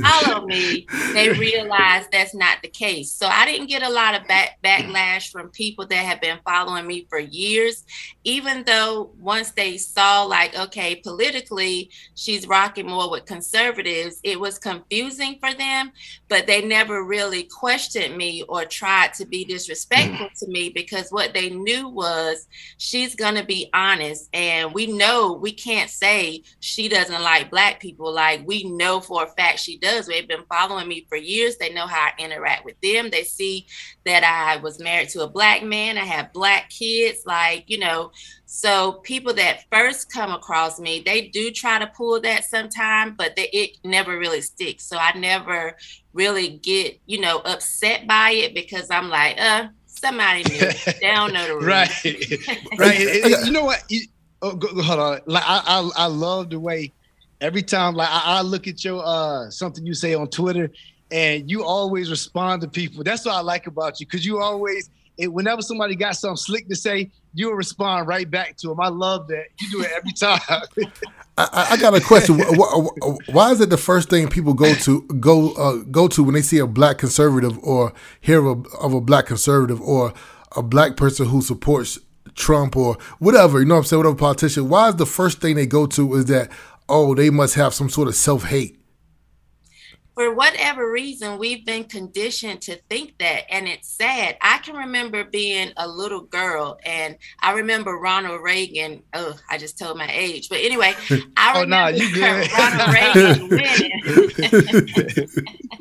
follow me, they realize that's not the case. So I didn't get a lot of back backlash from people that have been following me for years, even though once they saw like, okay, politically she's rocking more with conservatives, it was confusing for them, but they never really questioned me or tried to be disrespectful mm. to me because what they knew was she's going to be honest. And we know we can't say she doesn't like black people. Like we know for a fact she does. They've been following me for years. They know how I interact with them. They see that I was married to a black man. I have black kids. Like, you know, so people that first come across me, they do try to pull that sometime, but they, it never really sticks. So I never really get, you know, upset by it because I'm like, uh, somebody knew. they don't know the rules. right, right. you know what? You, oh, go, go, hold on. Like I, I, I love the way every time, like I, I look at your uh something you say on Twitter, and you always respond to people. That's what I like about you, because you always it, whenever somebody got something slick to say, you will respond right back to them. I love that. You do it every time. I, I, got a question. Why is it the first thing people go to go uh, go to when they see a black conservative or hear of a, of a black conservative or a black person who supports Trump or whatever? You know what I'm saying? Whatever politician. Why is the first thing they go to is that oh they must have some sort of self hate? For whatever reason, we've been conditioned to think that. And it's sad. I can remember being a little girl and I remember Ronald Reagan. Oh, I just told my age. But anyway, I remember oh, no, you. Ronald Reagan winning.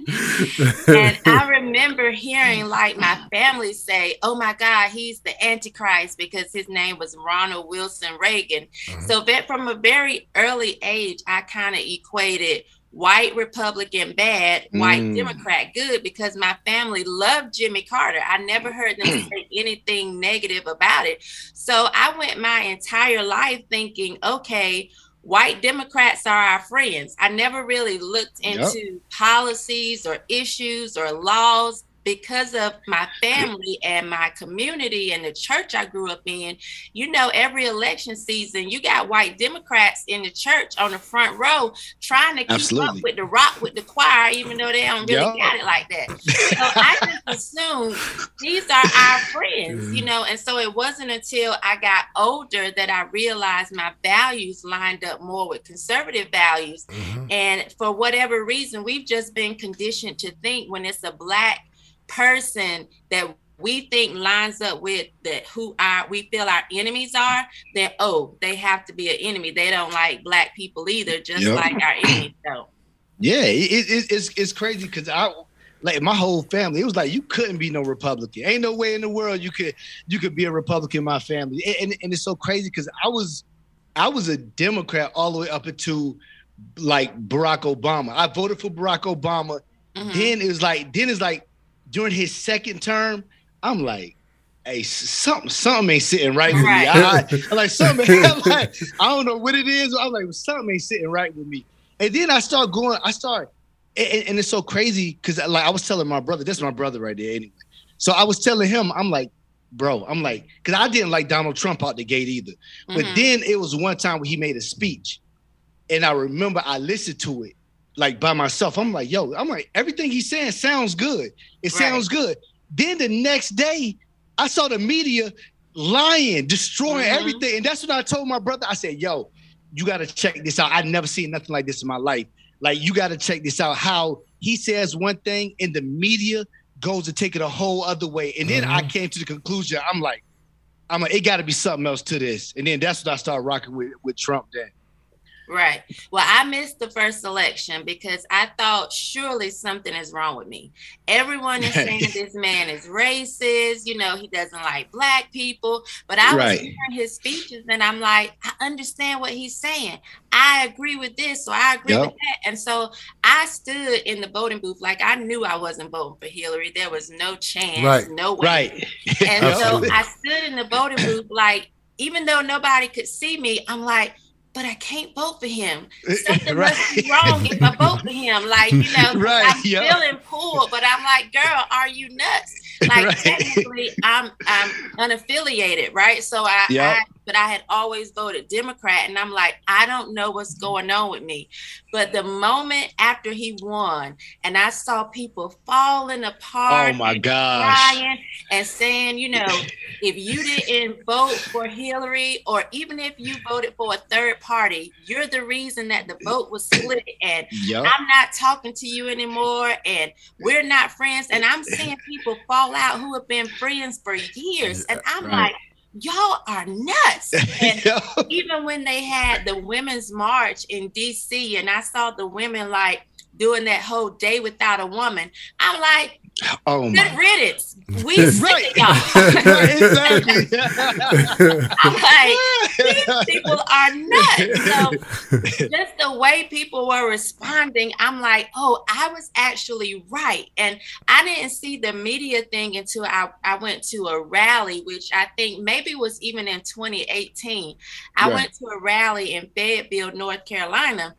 and I remember hearing like my family say, oh my God, he's the Antichrist because his name was Ronald Wilson Reagan. Mm-hmm. So that from a very early age, I kind of equated white Republican bad, white mm. Democrat good because my family loved Jimmy Carter. I never heard them say anything negative about it. So I went my entire life thinking, okay, white Democrats are our friends. I never really looked into yep. policies or issues or laws because of my family and my community and the church I grew up in, you know, every election season, you got white Democrats in the church on the front row trying to keep Absolutely. up with the rock with the choir, even though they don't really yep. got it like that. So I just assumed these are our friends, you know, and so it wasn't until I got older that I realized my values lined up more with conservative values. Mm-hmm. And for whatever reason, we've just been conditioned to think when it's a black person that we think lines up with that who our we feel our enemies are, then oh, they have to be an enemy. They don't like black people either, just yep. like our enemies don't. Yeah, it, it, it's it's crazy because I like my whole family. It was like you couldn't be no Republican. Ain't no way in the world you could you could be a Republican in my family. And, and, it's so crazy because I was I was a Democrat all the way up into like Barack Obama. I voted for Barack Obama. Mm-hmm. Then it was like then it's like during his second term, I'm like, hey, something, something ain't sitting right with right. me. I, I, like something, I'm like, I don't know what it is. I'm like, something ain't sitting right with me. And then I start going, I start and, and it's so crazy because like I was telling my brother, this is my brother right there anyway. So I was telling him, I'm like, bro, I'm like, because I didn't like Donald Trump out the gate either. Mm-hmm. But then it was one time where he made a speech, and I remember I listened to it like by myself. I'm like, yo, I'm like, everything he's saying sounds good. It right. sounds good. Then the next day, I saw the media lying, destroying mm-hmm. everything. And that's what I told my brother. I said, yo, you got to check this out. I've never seen nothing like this in my life. Like, you got to check this out. How he says one thing and the media goes to take it a whole other way. And then mm-hmm. I came to the conclusion, I'm like, I'm like, it got to be something else to this. And then that's what I started rocking with with Trump then. Right. Well, I missed the first election because I thought surely something is wrong with me. Everyone is saying this man is racist, you know, he doesn't like black people. But I right. was hearing his speeches and I'm like, I understand what he's saying. I agree with this, so I agree yep. with that. And so I stood in the voting booth like I knew I wasn't voting for Hillary. There was no chance, right. no way. Right. And so I stood in the voting booth like, even though nobody could see me, I'm like, but I can't vote for him. Something right. must be wrong if I vote for him. Like, you know, right. I'm yep. feeling poor, but I'm like, girl, are you nuts? Like right. technically I'm I'm unaffiliated, right? So I, yep. I but I had always voted Democrat. And I'm like, I don't know what's mm-hmm. going on with me. But the moment after he won, and I saw people falling apart, oh my gosh, crying and saying, you know, if you didn't vote for Hillary, or even if you voted for a third party, you're the reason that the vote was split. And yep. I'm not talking to you anymore, and we're not friends. And I'm seeing people fall out who have been friends for years. And I'm right. like, y'all are nuts. And even when they had the women's march in DC and I saw the women like doing that whole day without a woman, I'm like, Oh my. Good riddance. We right. exactly. I'm like, these people are nuts. So just the way people were responding, I'm like, oh, I was actually right. And I didn't see the media thing until I, I went to a rally, which I think maybe was even in 2018. I went to a rally in Fayetteville, North Carolina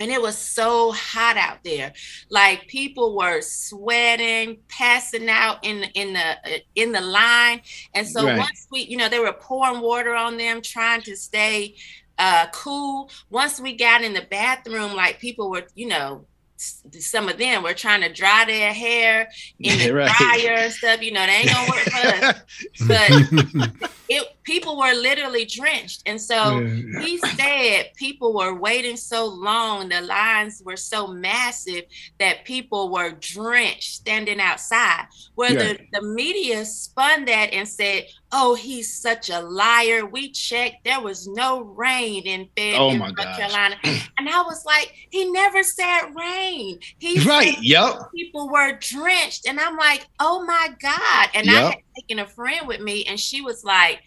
and it was so hot out there like people were sweating passing out in in the in the line and so right. once we you know they were pouring water on them trying to stay uh cool once we got in the bathroom like people were you know some of them were trying to dry their hair in the right. dryer and stuff. You know, they ain't gonna work for us. But it people were literally drenched. And so he said people were waiting so long, the lines were so massive that people were drenched standing outside. Where yeah. the, the media spun that and said, Oh, he's such a liar. We checked, there was no rain in Fed oh North gosh. Carolina. And I was like, he never said rain. He right, yep. People were drenched. And I'm like, oh my God. And yep. I had taken a friend with me, and she was like,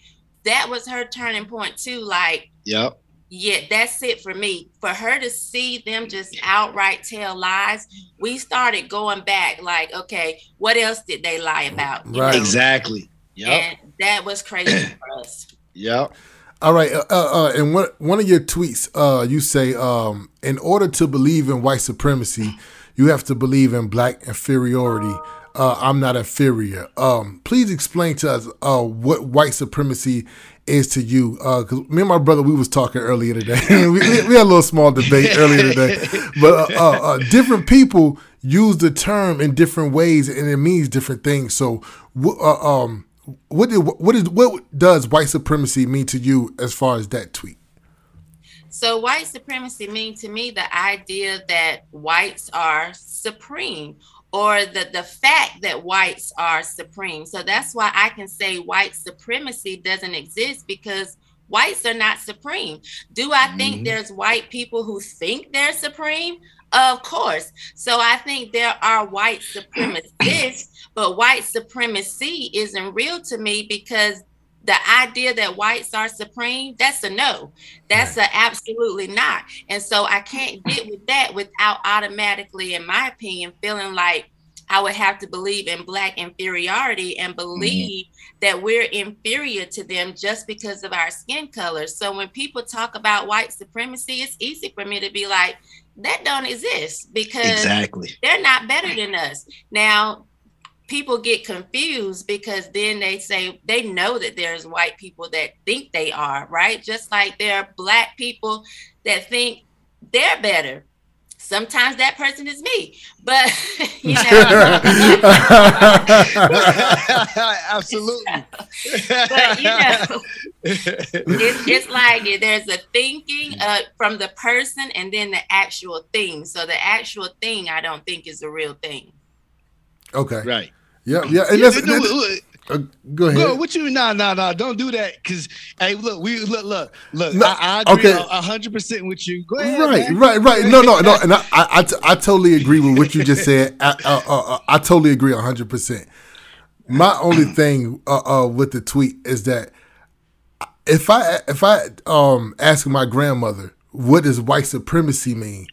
that was her turning point too. Like, yep. Yeah, that's it for me. For her to see them just outright tell lies, we started going back. Like, okay, what else did they lie about? right, know? exactly. Yep. And that was crazy for us. Yep. All right, uh, uh, uh, and one one of your tweets, uh, you say, um, in order to believe in white supremacy, you have to believe in black inferiority uh, I'm not inferior. Um, please explain to us uh, what white supremacy is to you. Because uh, me and my brother, we was talking earlier today. we, we, had a little small debate earlier today. But uh, uh, uh, different people use the term in different ways, and it means different things. So, um, what did, what is what does white supremacy mean to you as far as that tweet? So white supremacy means to me the idea that whites are supreme or the, the fact that whites are supreme. So that's why I can say white supremacy doesn't exist because whites are not supreme. Do I think mm-hmm. there's white people who think they're supreme? Of course. So I think there are white supremacists, but white supremacy isn't real to me because the idea that whites are supreme, that's a no. That's a absolutely not. And so I can't get with that without automatically, in my opinion, feeling like I would have to believe in black inferiority and mm-hmm. believe mm-hmm. that we're inferior to them just because of our skin color. So when people talk about white supremacy, it's easy for me to be like, that don't exist because exactly they're not better than us. Now, people get confused because then they say they know that there's white people that think they are, right? Just like there are black people that think they're better. Sometimes that person is me but you know. Absolutely. But you know it's, it's like there's a thinking uh, from the person and then the actual thing. So the actual thing i don't think is a real thing okay right yeah yeah and yeah, that's, that's, uh, go ahead. Go, what you? Nah, nah, nah. Don't do that. Cause hey, look, we look, look, look. No, I, I agree okay. hundred percent with you. Go ahead. Right, man. right, right. No, no, no. And I, I, I, I totally agree with what you just said. I, uh, uh, uh I totally agree hundred percent. My only thing uh, uh, with the tweet is that if I if I um ask my grandmother what does white supremacy mean,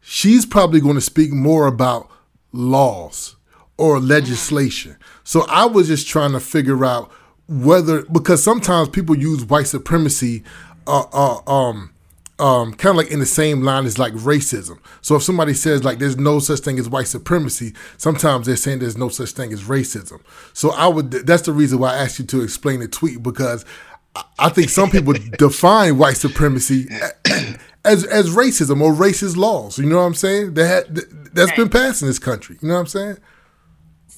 she's probably going to speak more about laws or legislation. So I was just trying to figure out whether because sometimes people use white supremacy uh, uh, um, um, kind of like in the same line as like racism. So if somebody says like there's no such thing as white supremacy, sometimes they're saying there's no such thing as racism. So I would that's the reason why I asked you to explain the tweet because I think some people define white supremacy as as racism or racist laws. You know what I'm saying? That that's been passed in this country. You know what I'm saying?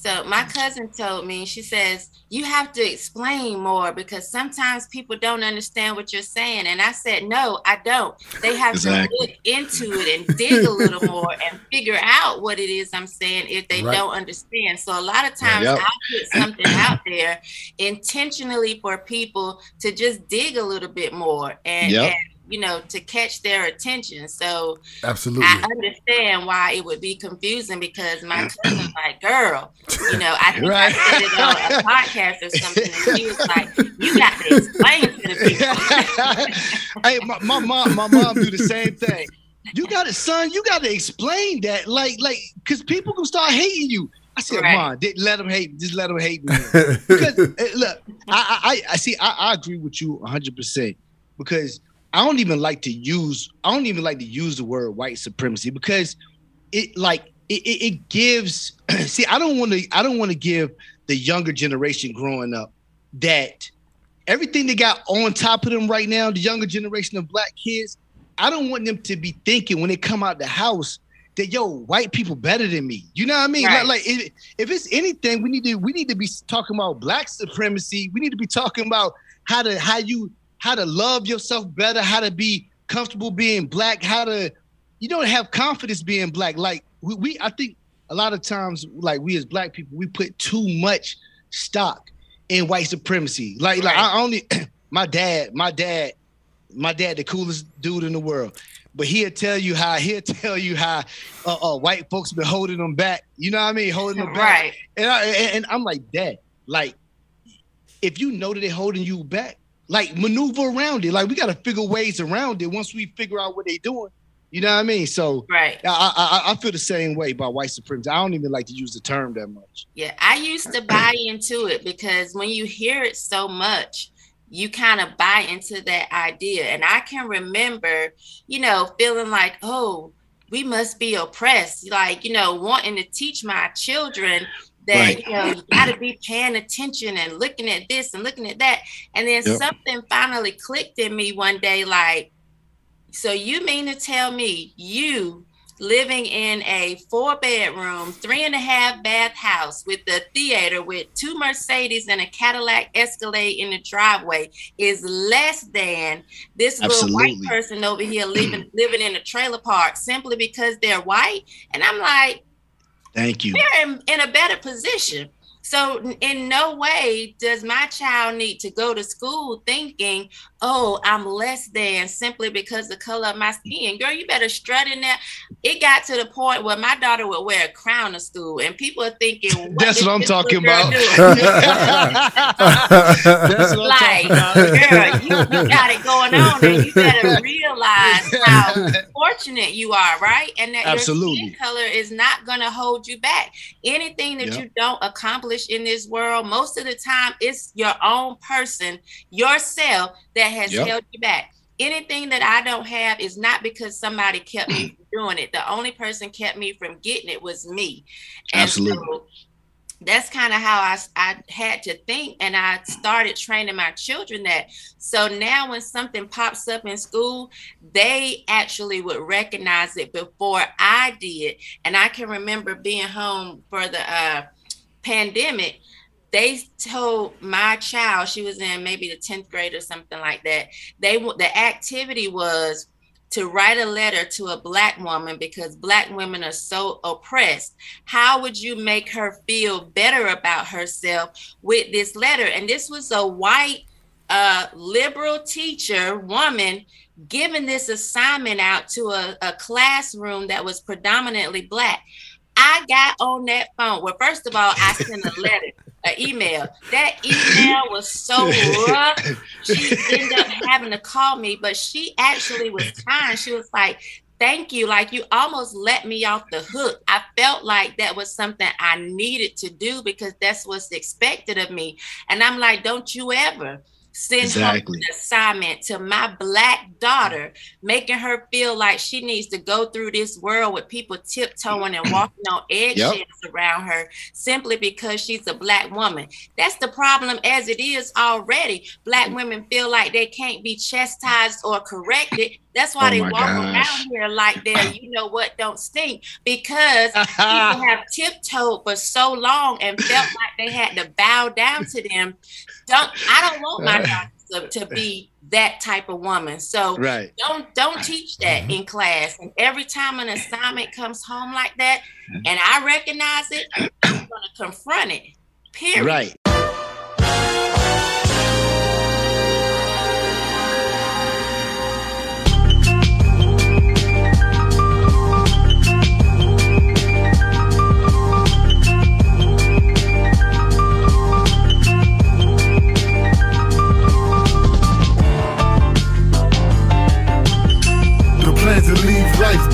So my cousin told me, she says, you have to explain more because sometimes people don't understand what you're saying. And I said, no, I don't. They have exactly. to look into it and dig a little more and figure out what it is I'm saying if they right. don't understand. So a lot of times yep. I put something out there intentionally for people to just dig a little bit more and, yep. and you know, to catch their attention. So absolutely, I understand why it would be confusing because my mm. cousin's like, "Girl, you know, I think right. I said it on a podcast or something," and she was like, "You got to explain to the people." hey, my, my mom, my mom do the same thing. You got it, son. You got to explain that, like, like, because people can start hating you. I said, right. "Mom, let them hate. me. Just let them hate me." because eh, look, I, I, I see. I, I agree with you 100 percent because I don't even like to use I don't even like to use the word white supremacy because it like it, it, it gives see I don't want to I don't want to give the younger generation growing up that everything they got on top of them right now, the younger generation of black kids, I don't want them to be thinking when they come out the house that yo, white people better than me. You know what I mean? Right. Like, like if, if it's anything, we need to we need to be talking about black supremacy. We need to be talking about how to how you how to love yourself better, how to be comfortable being black, how to you don't have confidence being black. Like we, we I think a lot of times, like we as black people, we put too much stock in white supremacy. Like, like I only my dad, my dad, my dad, the coolest dude in the world. But he'll tell you how he'll tell you how uh, uh, white folks been holding them back. You know what I mean? Holding them back. Right. And, I, and, and I'm like, Dad, like, if you know that they're holding you back, like maneuver around it. Like we got to figure ways around it once we figure out what they're doing. You know what I mean? So right, I, I I feel the same way about white supremacy. I don't even like to use the term that much. Yeah, I used to buy into it because when you hear it so much, you kind of buy into that idea. And I can remember, you know, feeling like, oh, we must be oppressed, like you know, wanting to teach my children that right. you know you got to be paying attention and looking at this and looking at that and then yep. something finally clicked in me one day like so you mean to tell me you living in a four bedroom three and a half bath house with a theater with two mercedes and a cadillac escalade in the driveway is less than this Absolutely. little white person over here living living in a trailer park simply because they're white and i'm like Thank you. We're in, in a better position. So, in no way does my child need to go to school thinking, oh, I'm less than simply because the color of my skin. Girl, you better strut in there. It got to the point where my daughter would wear a crown to school, and people are thinking, what That's what I'm talking about. That's what like, I'm talking about. girl, you, you got it going on, and you better realize how fortunate you are, right? And that Absolutely. your skin color is not going to hold you back. Anything that yep. you don't accomplish accomplish in this world, most of the time it's your own person, yourself, that has yep. held you back. Anything that I don't have is not because somebody kept me from doing it. The only person kept me from getting it was me. And Absolutely. So that's kind of how I, I had to think and i started training my children that so now when something pops up in school they actually would recognize it before i did and i can remember being home for the uh, pandemic they told my child she was in maybe the 10th grade or something like that they the activity was to write a letter to a black woman because black women are so oppressed. How would you make her feel better about herself with this letter? And this was a white uh, liberal teacher woman giving this assignment out to a, a classroom that was predominantly black. I got on that phone. Well first of all i sent a letter an email. That email was so rough. She ended up having to call me, but she actually was kind. She was like, Thank you. Like you almost let me off the hook. I felt like that was something I needed to do because that's what's expected of me. And I'm like, Don't you ever send exactly. an assignment to my black daughter, making her feel like she needs to go through this world with people tiptoeing and walking on eggshells yep. around her simply because she's a black woman. That's the problem as it is already. Black mm-hmm. women feel like they can't be chastised or corrected. That's why oh they walk gosh. around here like they're, you know what, don't stink because people have tiptoed for so long and felt like they had to bow down to them don't I don't want my daughter to, to be that type of woman. So right. don't don't teach that mm-hmm. in class. And every time an assignment comes home like that, mm-hmm. and I recognize it, I'm gonna confront it. Period. Right.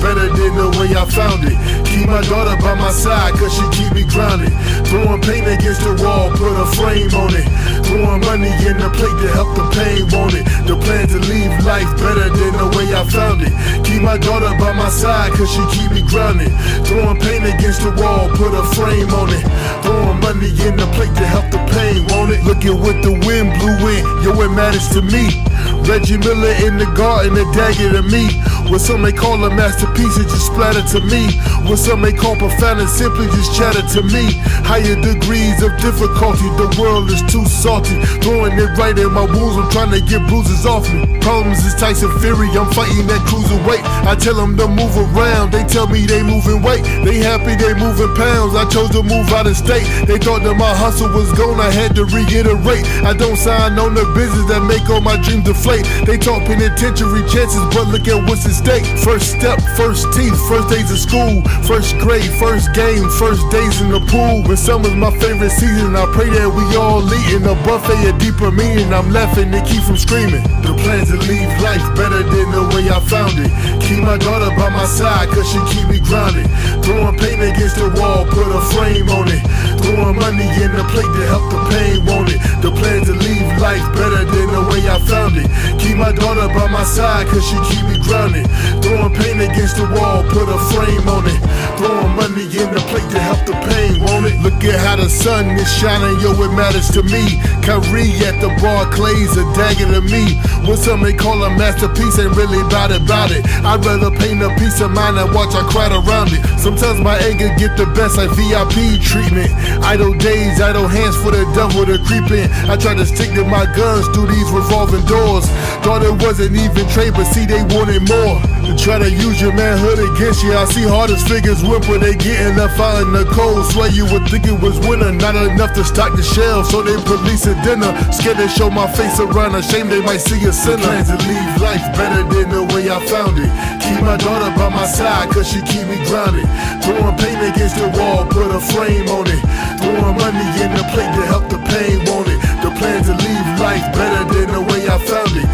Better than the way I found it. Keep my daughter by my side, cause she keep me grounded. Throwing paint against the wall, put a frame on it. Throwing money in the plate to help the pain, want it. The plan to leave life better than the way I found it. Keep my daughter by my side, cause she keep me grounded. Throwing paint against the wall, put a frame on it. Throwing money in the plate to help the pain, want it. Look at what the wind blew in, yo, it matters to me. Reggie Miller in the garden, a dagger to me. What some may call a masterpiece, it just splattered to me. What some may call profound, simply just chattered to me. Higher degrees of difficulty, the world is too salty. Throwing it right in my wounds, I'm trying to get bruises off me. Problems is Tyson Fury, I'm fighting that cruiserweight. I tell them to move around, they tell me they moving weight. They happy they moving pounds, I chose to move out of state. They thought that my hustle was gone, I had to reiterate. I don't sign on the business that make all my dreams deflate. They talk penitentiary chances, but look at what's at stake. First step, first teeth, first days of school, first grade, first game, first days in the pool. When summer's my favorite season, I pray that we all eat in a buffet of deeper meaning. I'm laughing to keep from screaming. The plan to leave life better than the way I found it. Keep my daughter by my side, cause she keep me grounded. Throwing paint against the wall, put a frame on it. Throwing money in the plate to help the pain, want it. The plan to leave life better than the way I found it. Keep my daughter by my side, cause she keep me grounded. Throwing paint against the wall, put a frame on it. Throwing money in the plate to help the pain, won't it? Look at how the sun is shining, yo, it matters to me. Kyrie at the bar, Clay's a dagger to me. What some may call a masterpiece, ain't really about it, about it. I'd rather paint a piece of mine and watch I crowd around it. Sometimes my anger get the best, like VIP treatment. Idle days, idle hands for the devil to creep in. I try to stick to my guns through these revolving doors. Thought it wasn't even trade, but see they wanted more. To try to use your manhood against you. I see hardest figures whimper, they getting left out in the cold. Swear you would think it was winter, not enough to stock the shelves. So they police a dinner. Scared to show my face around, ashamed they might see a sinner. Plans to leave life better than the way I found it. Keep my daughter by my side, cause she keep me grounded. Throwing paint against the wall, put a frame on it. Throwing money in the plate to help the pain, want it. The plan to leave life better than the way I found it.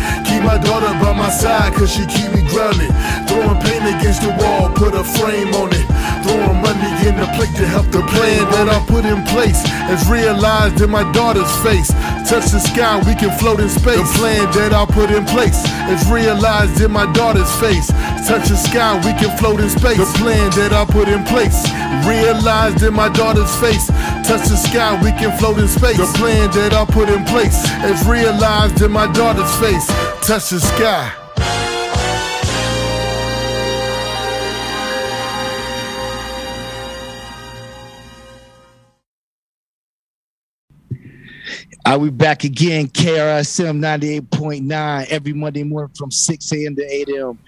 My daughter by my side, cause she keep me grounded. Throwing paint against the wall, put a frame on it. Throwing money in the plate to help the plan that I put in place is realized in my daughter's face. Touch the sky, we can float in space. The plan that I put in place is realized in my daughter's face. Touch the sky, we can float in space. The plan that I put in place, realized in my daughter's face. Touch the sky, we can float in space. The plan that I put in place is realized in my daughter's face. Touch the sky. Are we back again? KRSM 98.9 every Monday morning from 6 a.m. to 8 a.m.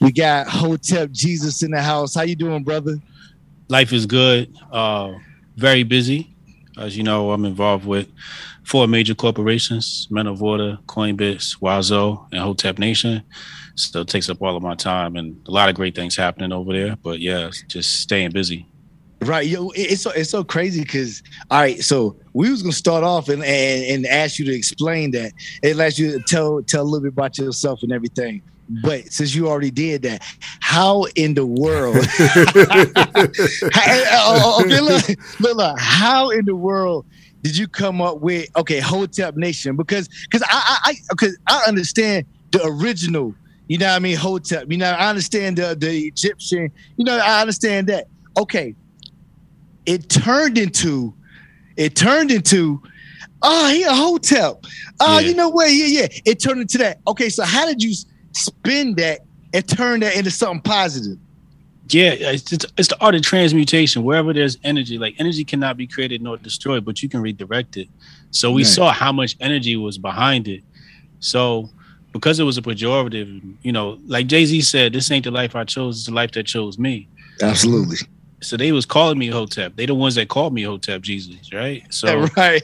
We got Hotep Jesus in the house. How you doing, brother? Life is good. Uh, very busy. As you know, I'm involved with four major corporations: Men of Order, Coinbase, Wazo, and Hotep Nation. So it takes up all of my time, and a lot of great things happening over there. But yeah, just staying busy. Right, yo, it's so it's so crazy because all right, so we was gonna start off and, and and ask you to explain that and ask you tell tell a little bit about yourself and everything. But since you already did that, how in the world? Eh, oh, oh, okay, look, look, look, how in the world did you come up with okay Hotep Nation? Because because I I because I, I understand the original. You know what I mean? Hotep. You know I understand the the Egyptian. You know I understand that. Okay, it turned into it turned into oh he a hotel oh ah, yeah. you know what? Yeah yeah. It turned into that. Okay so how did you spin that and turn that into something positive? Yeah it's, it's, it's the art of transmutation. Wherever there's energy like energy cannot be created nor destroyed but you can redirect it. So we right. saw how much energy was behind it. So because it was a pejorative you know like jay-z said this ain't the life i chose it's the life that chose me. Absolutely so they was calling me Hotep. They the ones that called me Hotep Jesus, right? So right,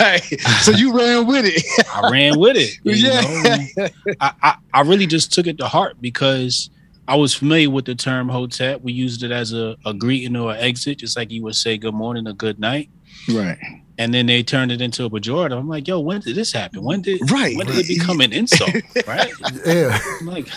right. So you ran with it. I ran with it. yeah. I, I, I really just took it to heart because I was familiar with the term Hotep. We used it as a, a greeting or an exit, just like you would say good morning or good night. Right. And then they turned it into a pejorative. I'm like, yo, when did this happen? When did right? When did it become an insult? right? Yeah. I'm like,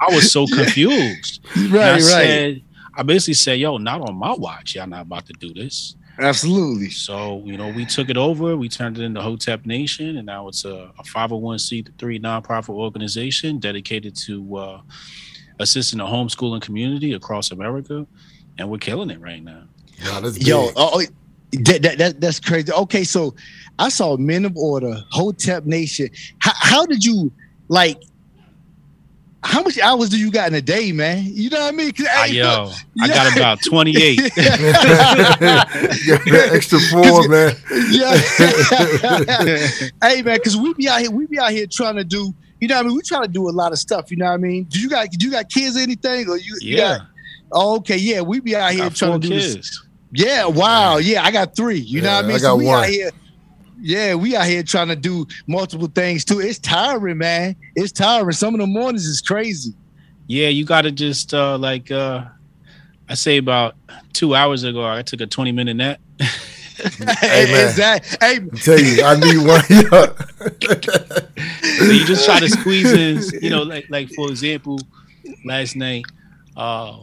I was so confused. Right, right. Said, I basically said, yo, not on my watch. Y'all not about to do this. Absolutely. So, you know, we took it over, we turned it into Hotep Nation, and now it's a, a 501c3 nonprofit organization dedicated to uh, assisting the homeschooling community across America. And we're killing it right now. Yo, oh, oh, that, that, that, that's crazy. Okay, so I saw Men of Order, Hotep Nation. How, how did you like how much hours do you got in a day, man? You know what I mean? Uh, yo, yeah. I got about 28. extra four, man. Yeah. hey, man, because we be out here, we be out here trying to do, you know what I mean? We trying to do a lot of stuff, you know what I mean? Do you got do you got kids or anything? Or you, yeah. You got, oh, okay, yeah. We be out here trying to do kids. this. Yeah, wow. Yeah, I got three. You yeah, know what I mean? I got so we one. out here yeah, we out here trying to do multiple things too. It's tiring, man. It's tiring. Some of the mornings is crazy. Yeah, you got to just uh like uh I say about two hours ago, I took a 20 minute nap. hey, man. Exactly. Hey, I tell you, I need one. so you just try to squeeze in, you know, like like for example, last night, uh,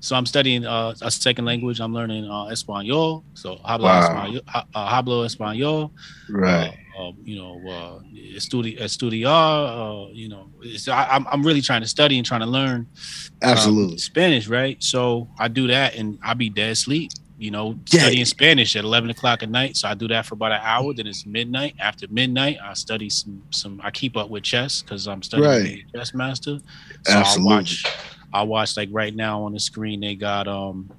so I'm studying uh, a second language. I'm learning uh, Espanol. So hablo wow. Espanol. Uh, hablo Espanol. Right. Uh, you know, uh, estudi- estudiar. Uh, you know, I, am I'm really trying to study and trying to learn. Um, Absolutely. Um, Spanish, right? So I do that, and I be dead asleep. You know, yeah. studying Spanish at 11 o'clock at night. So I do that for about an hour. Then it's midnight. After midnight, I study some some. I keep up with chess because I'm studying right. chess master. So Absolutely. I watch I watched like right now on the screen they got um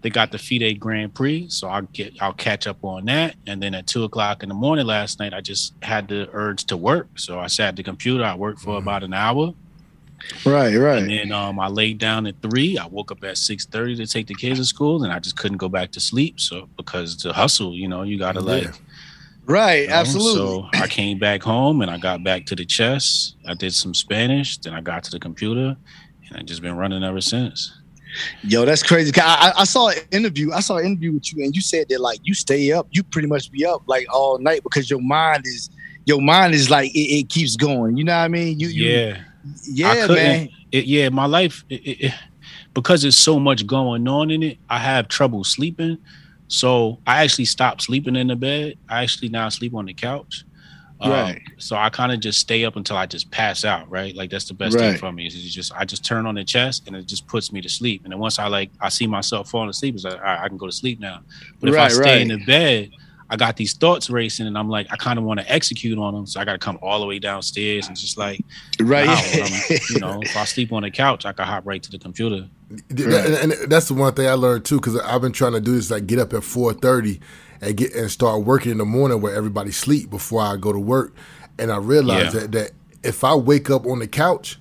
they got the FIDE Grand Prix, so I'll get I'll catch up on that. And then at two o'clock in the morning last night, I just had the urge to work, so I sat at the computer. I worked for about an hour. Right, right. And then um, I laid down at three. I woke up at six thirty to take the kids to school, and I just couldn't go back to sleep. So because the hustle, you know, you gotta like. Right, you know? absolutely. So I came back home and I got back to the chess. I did some Spanish, then I got to the computer, and I've just been running ever since. Yo, that's crazy. I, I, saw an interview. I saw an interview with you, and you said that like you stay up, you pretty much be up like all night because your mind is your mind is like it, it keeps going. You know what I mean? You, you yeah, yeah, man. It, yeah, my life it, because there's so much going on in it. I have trouble sleeping, so I actually stopped sleeping in the bed. I actually now sleep on the couch. Um, Right. So I kind of just stay up until I just pass out, right? Like that's the best thing for me. Is it's just I just turn on the chest and it just puts me to sleep. And then once I like I see myself falling asleep, it's like all right, I can go to sleep now. But if I Right, stay in the bed, I got these thoughts racing, and I'm like, I kind of want to execute on them, so I got to come all the way downstairs and just like, Right. wow, I'm- you know, if I sleep on the couch, I can hop right to the computer. Th- And, and that's the one thing I learned too, because I've been trying to do this like get up at four thirty and get and start working in the morning where everybody sleep before I go to work, and I realized Yeah. that that if I wake up on the couch.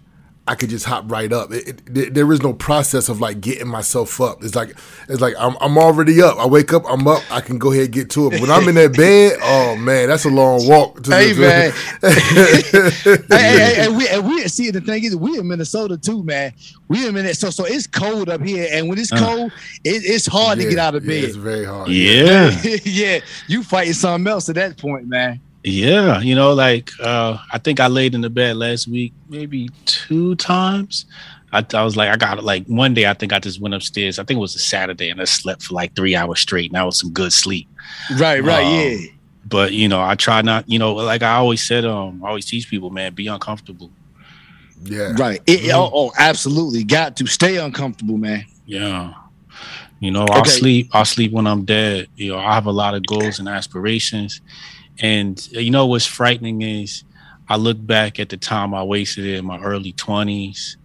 I could just hop right up. It, it, there- there is no process of like getting myself up. It's like it's like I'm I'm already up. I wake up, I'm up. I can go ahead and get to it. But when I'm in that bed, oh man, that's a long walk. To Hey, man. the, hey, hey, hey, and we and we see the thing is we in Minnesota too, man. We in Minnesota, so so it's cold up here, and when it's Uh. cold, it, it's hard to get out of yeah, bed. it's very hard. Yeah, yeah, you fighting something else at that point, man. Yeah. You know, like uh, I think I laid in the bed last week maybe two times. I, I was like, I got like one day. I think I just went upstairs. I think it was a Saturday, and I slept for like three hours straight, and that was some good sleep. Right, right, Um, yeah. But you know, I try not. You know, like I always said, um, I always teach people, man, be uncomfortable. Yeah. Right. It, oh, oh, absolutely. Got to stay uncomfortable, man. Yeah. You know, I'll Okay. sleep. I'll sleep when I'm dead. You know, I have a lot of goals and aspirations. And uh, you know what's frightening is I look back at the time I wasted in my early 20s.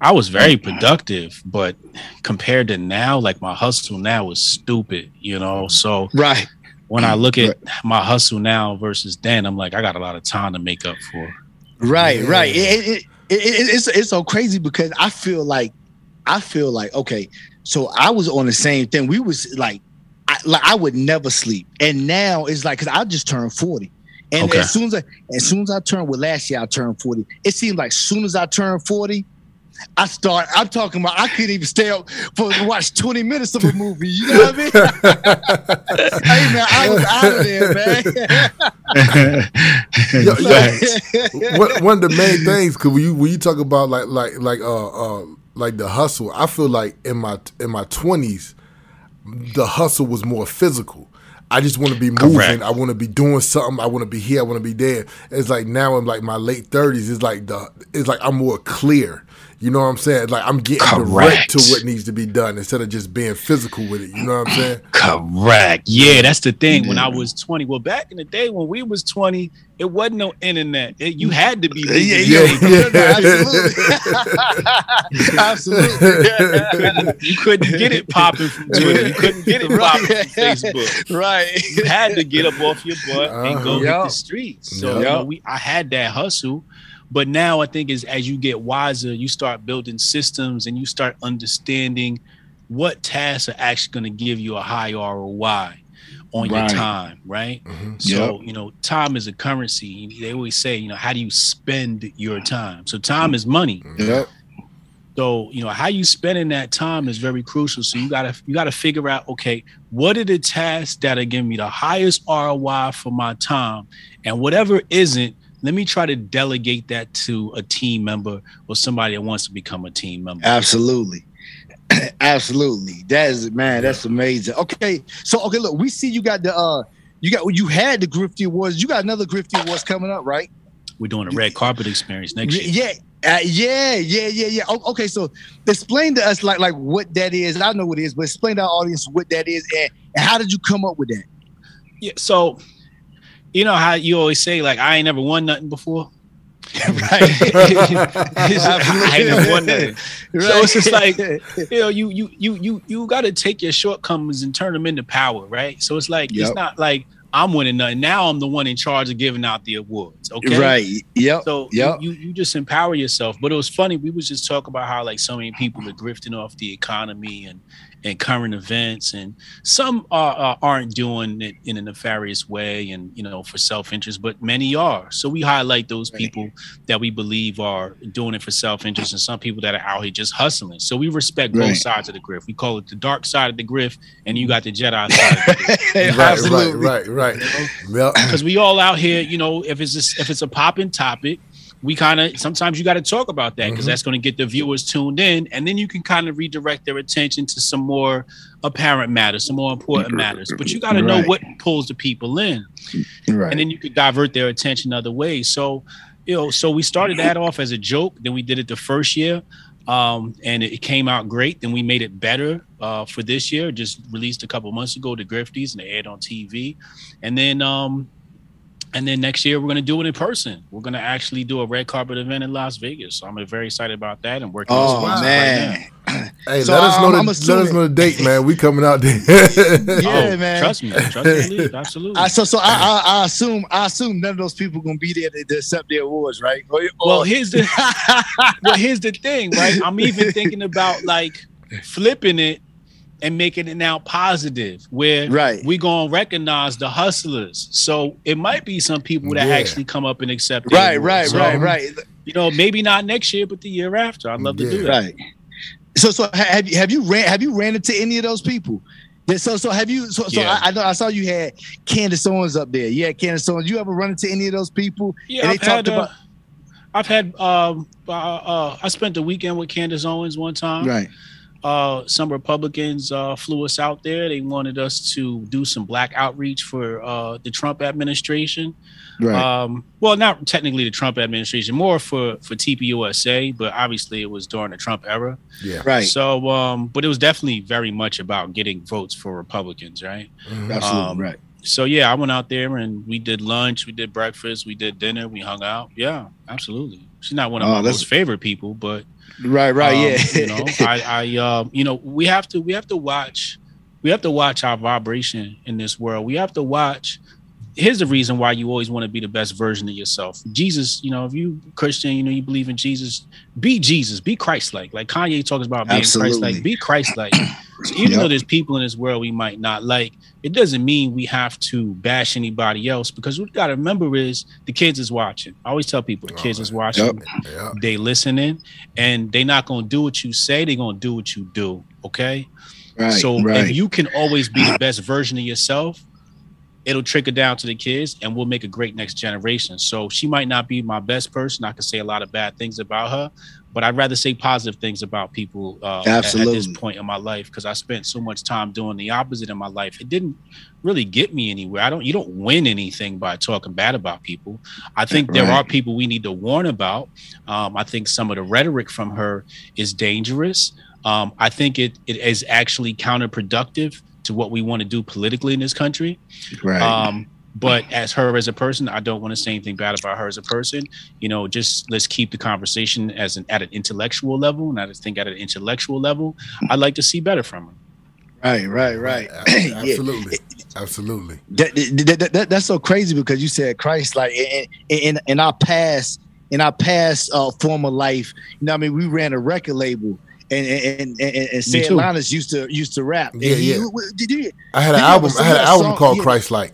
I was very productive, but compared to now, like my hustle now is stupid, you know. So Right. when I look at my hustle now versus then, I'm like, I got a lot of time to make up for. Right, Yeah. right. It, it, it, it, it's it's so crazy because I feel like I feel like okay, so I was on the same thing. We was like, I, like I would never sleep, and now it's like because I just turned forty, and Okay. as soon as I as soon as I turned, well, last year I turned forty. It seemed like as soon as I turned forty. I start. I'm talking about. I couldn't even stay up for watch 20 minutes of a movie. You know what I mean? hey man, I was out of there, man. Yo, yo, one, one of the main things because when you when you talk about like like like uh uh like the hustle, I feel like in my in my twenties, the hustle was more physical. I just want to be moving. Correct. I want to be doing something. I want to be here. I want to be there. It's like now I'm like my late thirties. It's like the it's like I'm more clear. You know what I'm saying? Like I'm getting direct to what needs to be done instead of just being physical with it. You know what I'm saying? Correct. Yeah, that's the thing. When I was 20, well, back in the day when we was 20, it wasn't no internet. It- you had to be. moving. Yeah, Yeah, yeah, absolutely. absolutely. you couldn't get it popping from Twitter. You couldn't get it popping from Facebook. right. You had to get up off your butt and go Uh-huh. hit Yup. the streets. So Yup. you know, we I had that hustle. But now I think is as you get wiser, you start building systems and you start understanding what tasks are actually going to give you a high ROI on your time, right? Mhm. So, you know, time is a currency. They always say, you know, how do you spend your time? So time is money. Yep. So, you know, how you spending that time is very crucial. So you gotta you gotta figure out, okay, what are the tasks that are giving me the highest ROI for my time? And whatever isn't, let me try to delegate that to a team member or somebody that wants to become a team member. Absolutely. Absolutely. That is man, that's amazing. Okay. So okay, look, we see you got the uh you got you had the Grifty Awards. You got another Grifty Awards coming up, right? We're doing a red carpet experience next year. Yeah, uh, yeah, yeah, yeah, yeah. O- okay, so explain to us like like what that is. I know what it is, but explain to our audience what that is and, and how did you come up with that? Yeah. So you know how you always say, like, I ain't never won nothing before. right. I ain't never won nothing. So it's just like you know, you you you you you got to take your shortcomings and turn them into power, right? So it's like Yep. it's not like I'm winning nothing. Now I'm the one in charge of giving out the awards. Okay, right. Yep. So Yep. you, you you just empower yourself. But it was funny. We was just talking about how like so many people are grifting off the economy and and current events, and some are, uh, aren't doing it in a nefarious way and you know for self interest, but many are. So we highlight those people that we believe are doing it for self interest, and some people that are out here just hustling. So we respect Right. both sides of the grift. We call it the dark side of the grift, and you got the Jedi side. Of the grift Right, Absolutely. right, right, right. Yep. because we all out here, you know, if it's a, if it's a popping topic, we kind of sometimes you got to talk about that because Mhm. that's going to get the viewers tuned in, and then you can kind of redirect their attention to some more apparent matters, some more important matters. But you got to know what pulls the people in, Right. and then you could divert their attention other ways. So, you know, so we started that off as a joke. Then we did it the first year, um, and it came out great. Then we made it better uh, for this year. Just released a couple months ago, the Grifties, and they aired on TV. And then, um, and then next year we're gonna do it in person. We're gonna actually do a red carpet event in Las Vegas. So I'm very excited about that and working. on Oh some stuff right man. Hey, So let us um, know I'm- the let us know the date, man. We coming out there. Yeah, Oh, man. Trust me, trust me, absolutely. I, so so I, I I assume I assume none of those people gonna be there to, to accept their awards, right? Or- well, here's the well, here's the thing, right? I'm even thinking about like flipping it and making it now positive, where Right. we gonna recognize the hustlers. So it might be some people that Yeah. actually come up and accept. the right, award. right, So, right, right, You know, maybe not next year, but the year after. I'd love to do Yeah. that. right. So so have you have you ran have you ran into any of those people? So so have you so, so Yeah. I, I know I saw you had Candace Owens up there. Yeah, Candace Owens. You ever run into any of those people? Yeah, And they I've had, talked about- uh, I've had. Um, uh, uh, I spent the weekend with Candace Owens one time. Right. Uh, some Republicans uh, flew us out there. They wanted us to do some black outreach for uh, the Trump administration. Right. Um, well, not technically the Trump administration, more for for TPUSA, but obviously it was during the Trump era. yeah. right. So, um, but it was definitely very much about getting votes for Republicans, right? Mhm. Absolutely. um, right. So yeah, I went out there and we did lunch, we did breakfast, we did dinner, we hung out. Yeah, absolutely. She's not one of Oh, my most favorite people, but Right. Right. um, yeah. you know, I, I, um, you know, we have to, we have to watch, we have to watch our vibration in this world. We have to watch. Here's the reason why you always want to be the best version of yourself. Jesus, you know, if you Christian, you know, you believe in Jesus, be Jesus, be Christ-like. Like Kanye talks about being Christ-like, be Christ-like. So even Yep. though there's people in this world we might not like, it doesn't mean we have to bash anybody else because what we got to remember is the kids is watching. I always tell people the kids is watching Yep. Yeah. they listening and they not gonna do what you say they gonna do what you do okay right. so right. if you can always be the best version of yourself it'll trickle down to the kids and we'll make a great next generation so she might not be my best person i can say a lot of bad things about her but i'd rather say positive things about people uh, at- At, this point in my life because i spent so much time doing the opposite in my life. It didn't really get me anywhere. I don't you don't win anything by talking bad about people. I think there are people we need to warn about. Um, i think some of the rhetoric from her is dangerous. Um, i think it, it is actually counterproductive to what we want to do politically in this country. Right. um, but as her as a person, I don't want to say anything bad about her as a person. You know, just let's keep the conversation as an at an intellectual level, and I just think at an intellectual level, I'd like to see better from her. right. Right. Right. A- yeah. Absolutely. Absolutely. that, that, that, that- that's so crazy because you said Christ like in in, in our past in our past uh, former life you know what I mean we ran a record label and and and, and, and Ced. Linus used to used to rap And Yeah, he- yeah. w- did you I had an Did you ever album. I had an album song? called Yeah. Christ Like.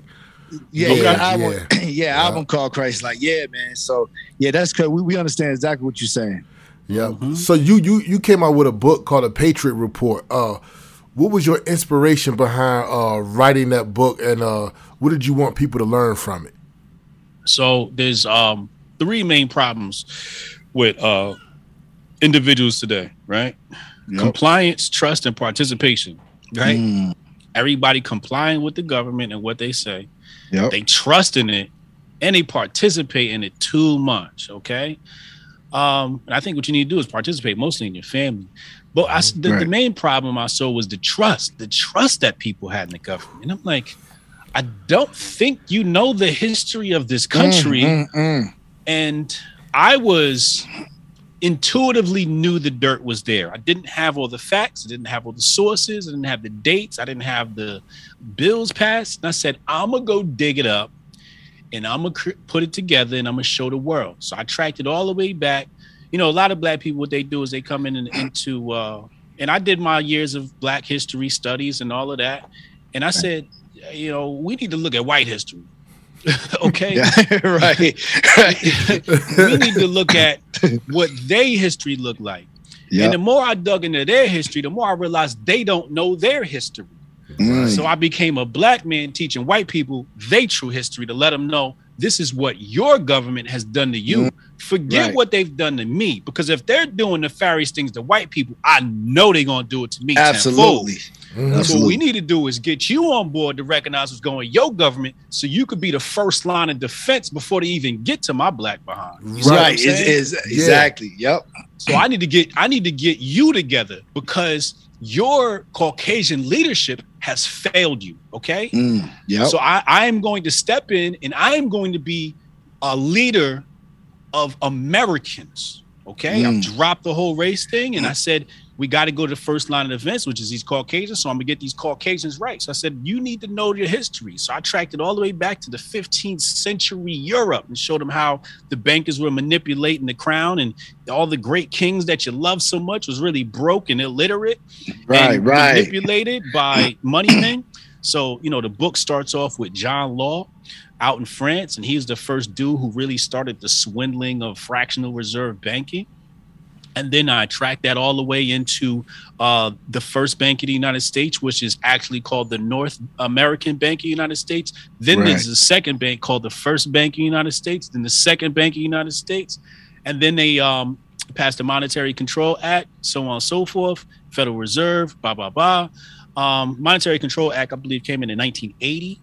Yeah Okay. yeah, Yeah, album, yeah. yeah, album called Christ like yeah man so yeah that's cause we, we understand exactly what you're saying Yeah. Mm-hmm. So you you you came out with a book called A Patriot Report. Uh, what was your inspiration behind uh, writing that book, and uh, what did you want people to learn from it? So there's um, three main problems with uh, individuals today, right? Compliance, trust, and participation. Right? Mm, Everybody complying with the government and what they say. Yep. they trust in it and they participate in it too much okay? Um and i think what you need to do is participate mostly in your family. But I, the, the main problem i saw was the trust the trust that people had in the government. And i'm like i don't think you know the history of this country. Mm, mm, mm. and I was intuitively knew the dirt was there. I didn't have all the facts, I didn't have all the sources, I didn't have the dates, I didn't have the bills passed. And I said, I'm gonna go dig it up and I'm gonna cr- put it together and I'm gonna show the world. So I tracked it all the way back. You know, a lot of black people, what they do is they come in and, into, uh, and I did my years of black history studies and all of that. And I said, you know, we need to look at white history. okay. Right right we need to look at what their history looked like. yeah And the more I dug into their history, the more I realized they don't know their history. Mm. So I became a black man teaching white people their true history to let them know this is what your government has done to you. Forget Right. what they've done to me, because if they're doing nefarious things to white people, I know they're gonna do it to me. tenfold. Absolutely. So what we need to do is get you on board to recognize what's going on your government, so you could be the first line of defense before they even get to my black behind. You see what I'm Right. Is, saying? is exactly. Yep. So I need to get I need to get you together because your Caucasian leadership has failed you. Okay. Mm, yep. So I, I am going to step in and I am going to be a leader of Americans. Okay. Mm. I've dropped the whole race thing and I said, we got to go to the first line of defense, which is these Caucasians. So I'm gonna get these Caucasians right. So I said, you need to know your history. So I tracked it all the way back to the 15th century Europe and showed them how the bankers were manipulating the crown and all the great kings that you love so much was really broke and illiterate right. and Right. manipulated by money men. So, you know, the book starts off with John Law out in France, and he's the first dude who really started the swindling of fractional reserve banking. And then I track that all the way into uh, the first bank of the United States, which is actually called the North American Bank of the United States. Then Right. there's the second bank called the First Bank of the United States. Then the second Bank of the United States. And then they um, passed the Monetary Control Act, so on and so forth, Federal Reserve, blah, blah, blah. Um, Monetary Control Act, I believe, came in in 1980.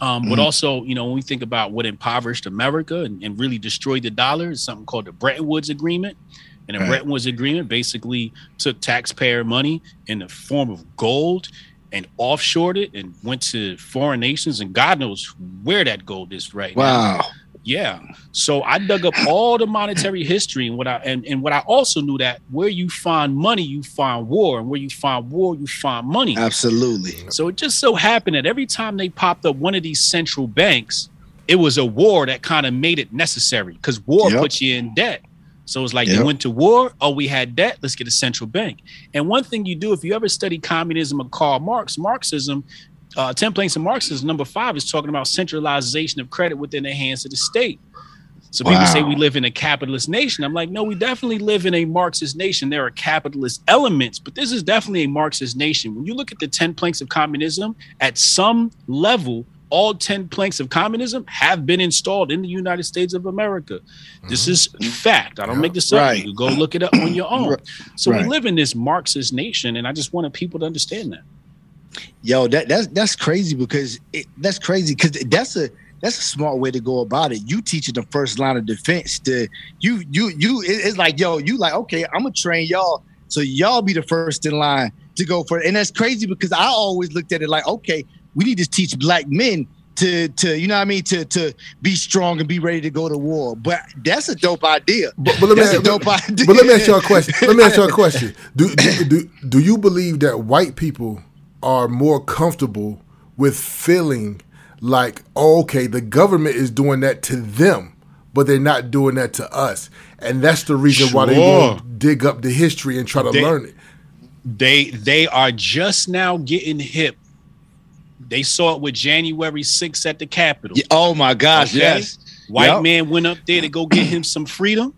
Um, But Mhm. also, you know, when we think about what impoverished America and, and really destroyed the dollar, is something called the Bretton Woods Agreement. And the Right. Bretton Woods Agreement basically took taxpayer money in the form of gold and offshored it and went to foreign nations. And God knows where that gold is right now. Yeah. So I dug up all the monetary history and what I and, and what I also knew that where you find money, you find war, and where you find war, you find money. Absolutely. So it just so happened that every time they popped up one of these central banks, it was a war that kind of made it necessary because war Yep. puts you in debt. So it's like Yep. you went to war. Oh, we had debt. Let's get a central bank. And one thing you do if you ever study communism or Karl Marx, Marxism, uh, ten planks of Marxism, number five is talking about centralization of credit within the hands of the state. So people say we live in a capitalist nation. I'm like, no, we definitely live in a Marxist nation. There are capitalist elements, but this is definitely a Marxist nation. When you look at the 10 planks of communism, at some level, all 10 planks of communism have been installed in the United States of America. This is fact. I don't make this up. Right. You go look it up on your own. So Right. we live in this Marxist nation, and I just wanted people to understand that. Yo, that that's that's crazy because it, that's crazy because that's a that's a smart way to go about it. You teaching the first line of defense to you you you. It's like yo, you like okay, I'm gonna train y'all so y'all be the first in line to go for it. And that's crazy because I always looked at it like okay, we need to teach black men to to you know what I mean to to be strong and be ready to go to war. But that's a dope idea. But, but let me That's a ask, dope idea. but let me ask you a question. Let me ask you a question. Do, do do do you believe that white people are more comfortable with feeling like, oh, okay, the government is doing that to them, but they're not doing that to us, and that's the reason why they Sure. want to dig up the history and try to They- learn it. They they are just now getting hip. They saw it with January 6th at the Capitol. Yeah, oh my gosh, Okay. yes. White Yep. man went up there to go get him some freedom,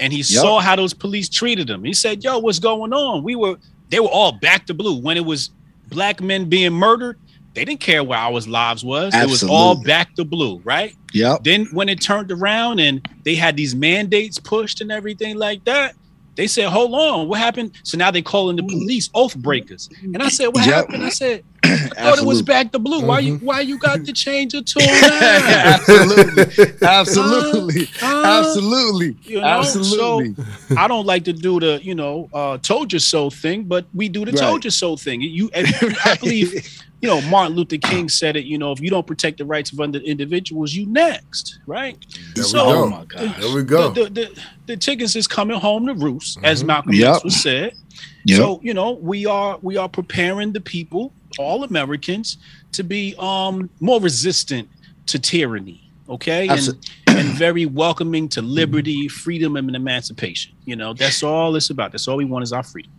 and he saw how those police treated him. He said, "Yo, what's going on?" We were they were all back to blue when it was black men being murdered. They didn't care where our lives was. It was all back to blue, right? Yep. Then when it turned around and they had these mandates pushed and everything like that, they said, "Hold on, what happened?" So now they calling the police oath breakers. And I said, "What Yep. happened?" I said, "I thought it was back to blue. Why you Mm-hmm. why you got to change to now?" absolutely, absolutely, Huh? absolutely, You know, absolutely. I don't like to do the, you know, uh, told you so thing, but we do the Right. told you so thing. You, I believe, you know, Martin Luther King said it. You know, if you don't protect the rights of other individuals, you next, right? There So- we go. Oh my gosh. There we go. The, the, the, the chickens is coming home to roost, as Mhm. Malcolm Yep. X was said. Yep. So you know, we are we are preparing the people, all Americans, to be um more resistant to tyranny. Okay, and, and very welcoming to liberty, freedom, and emancipation. You know, that's all it's about. That's all we want is our freedom.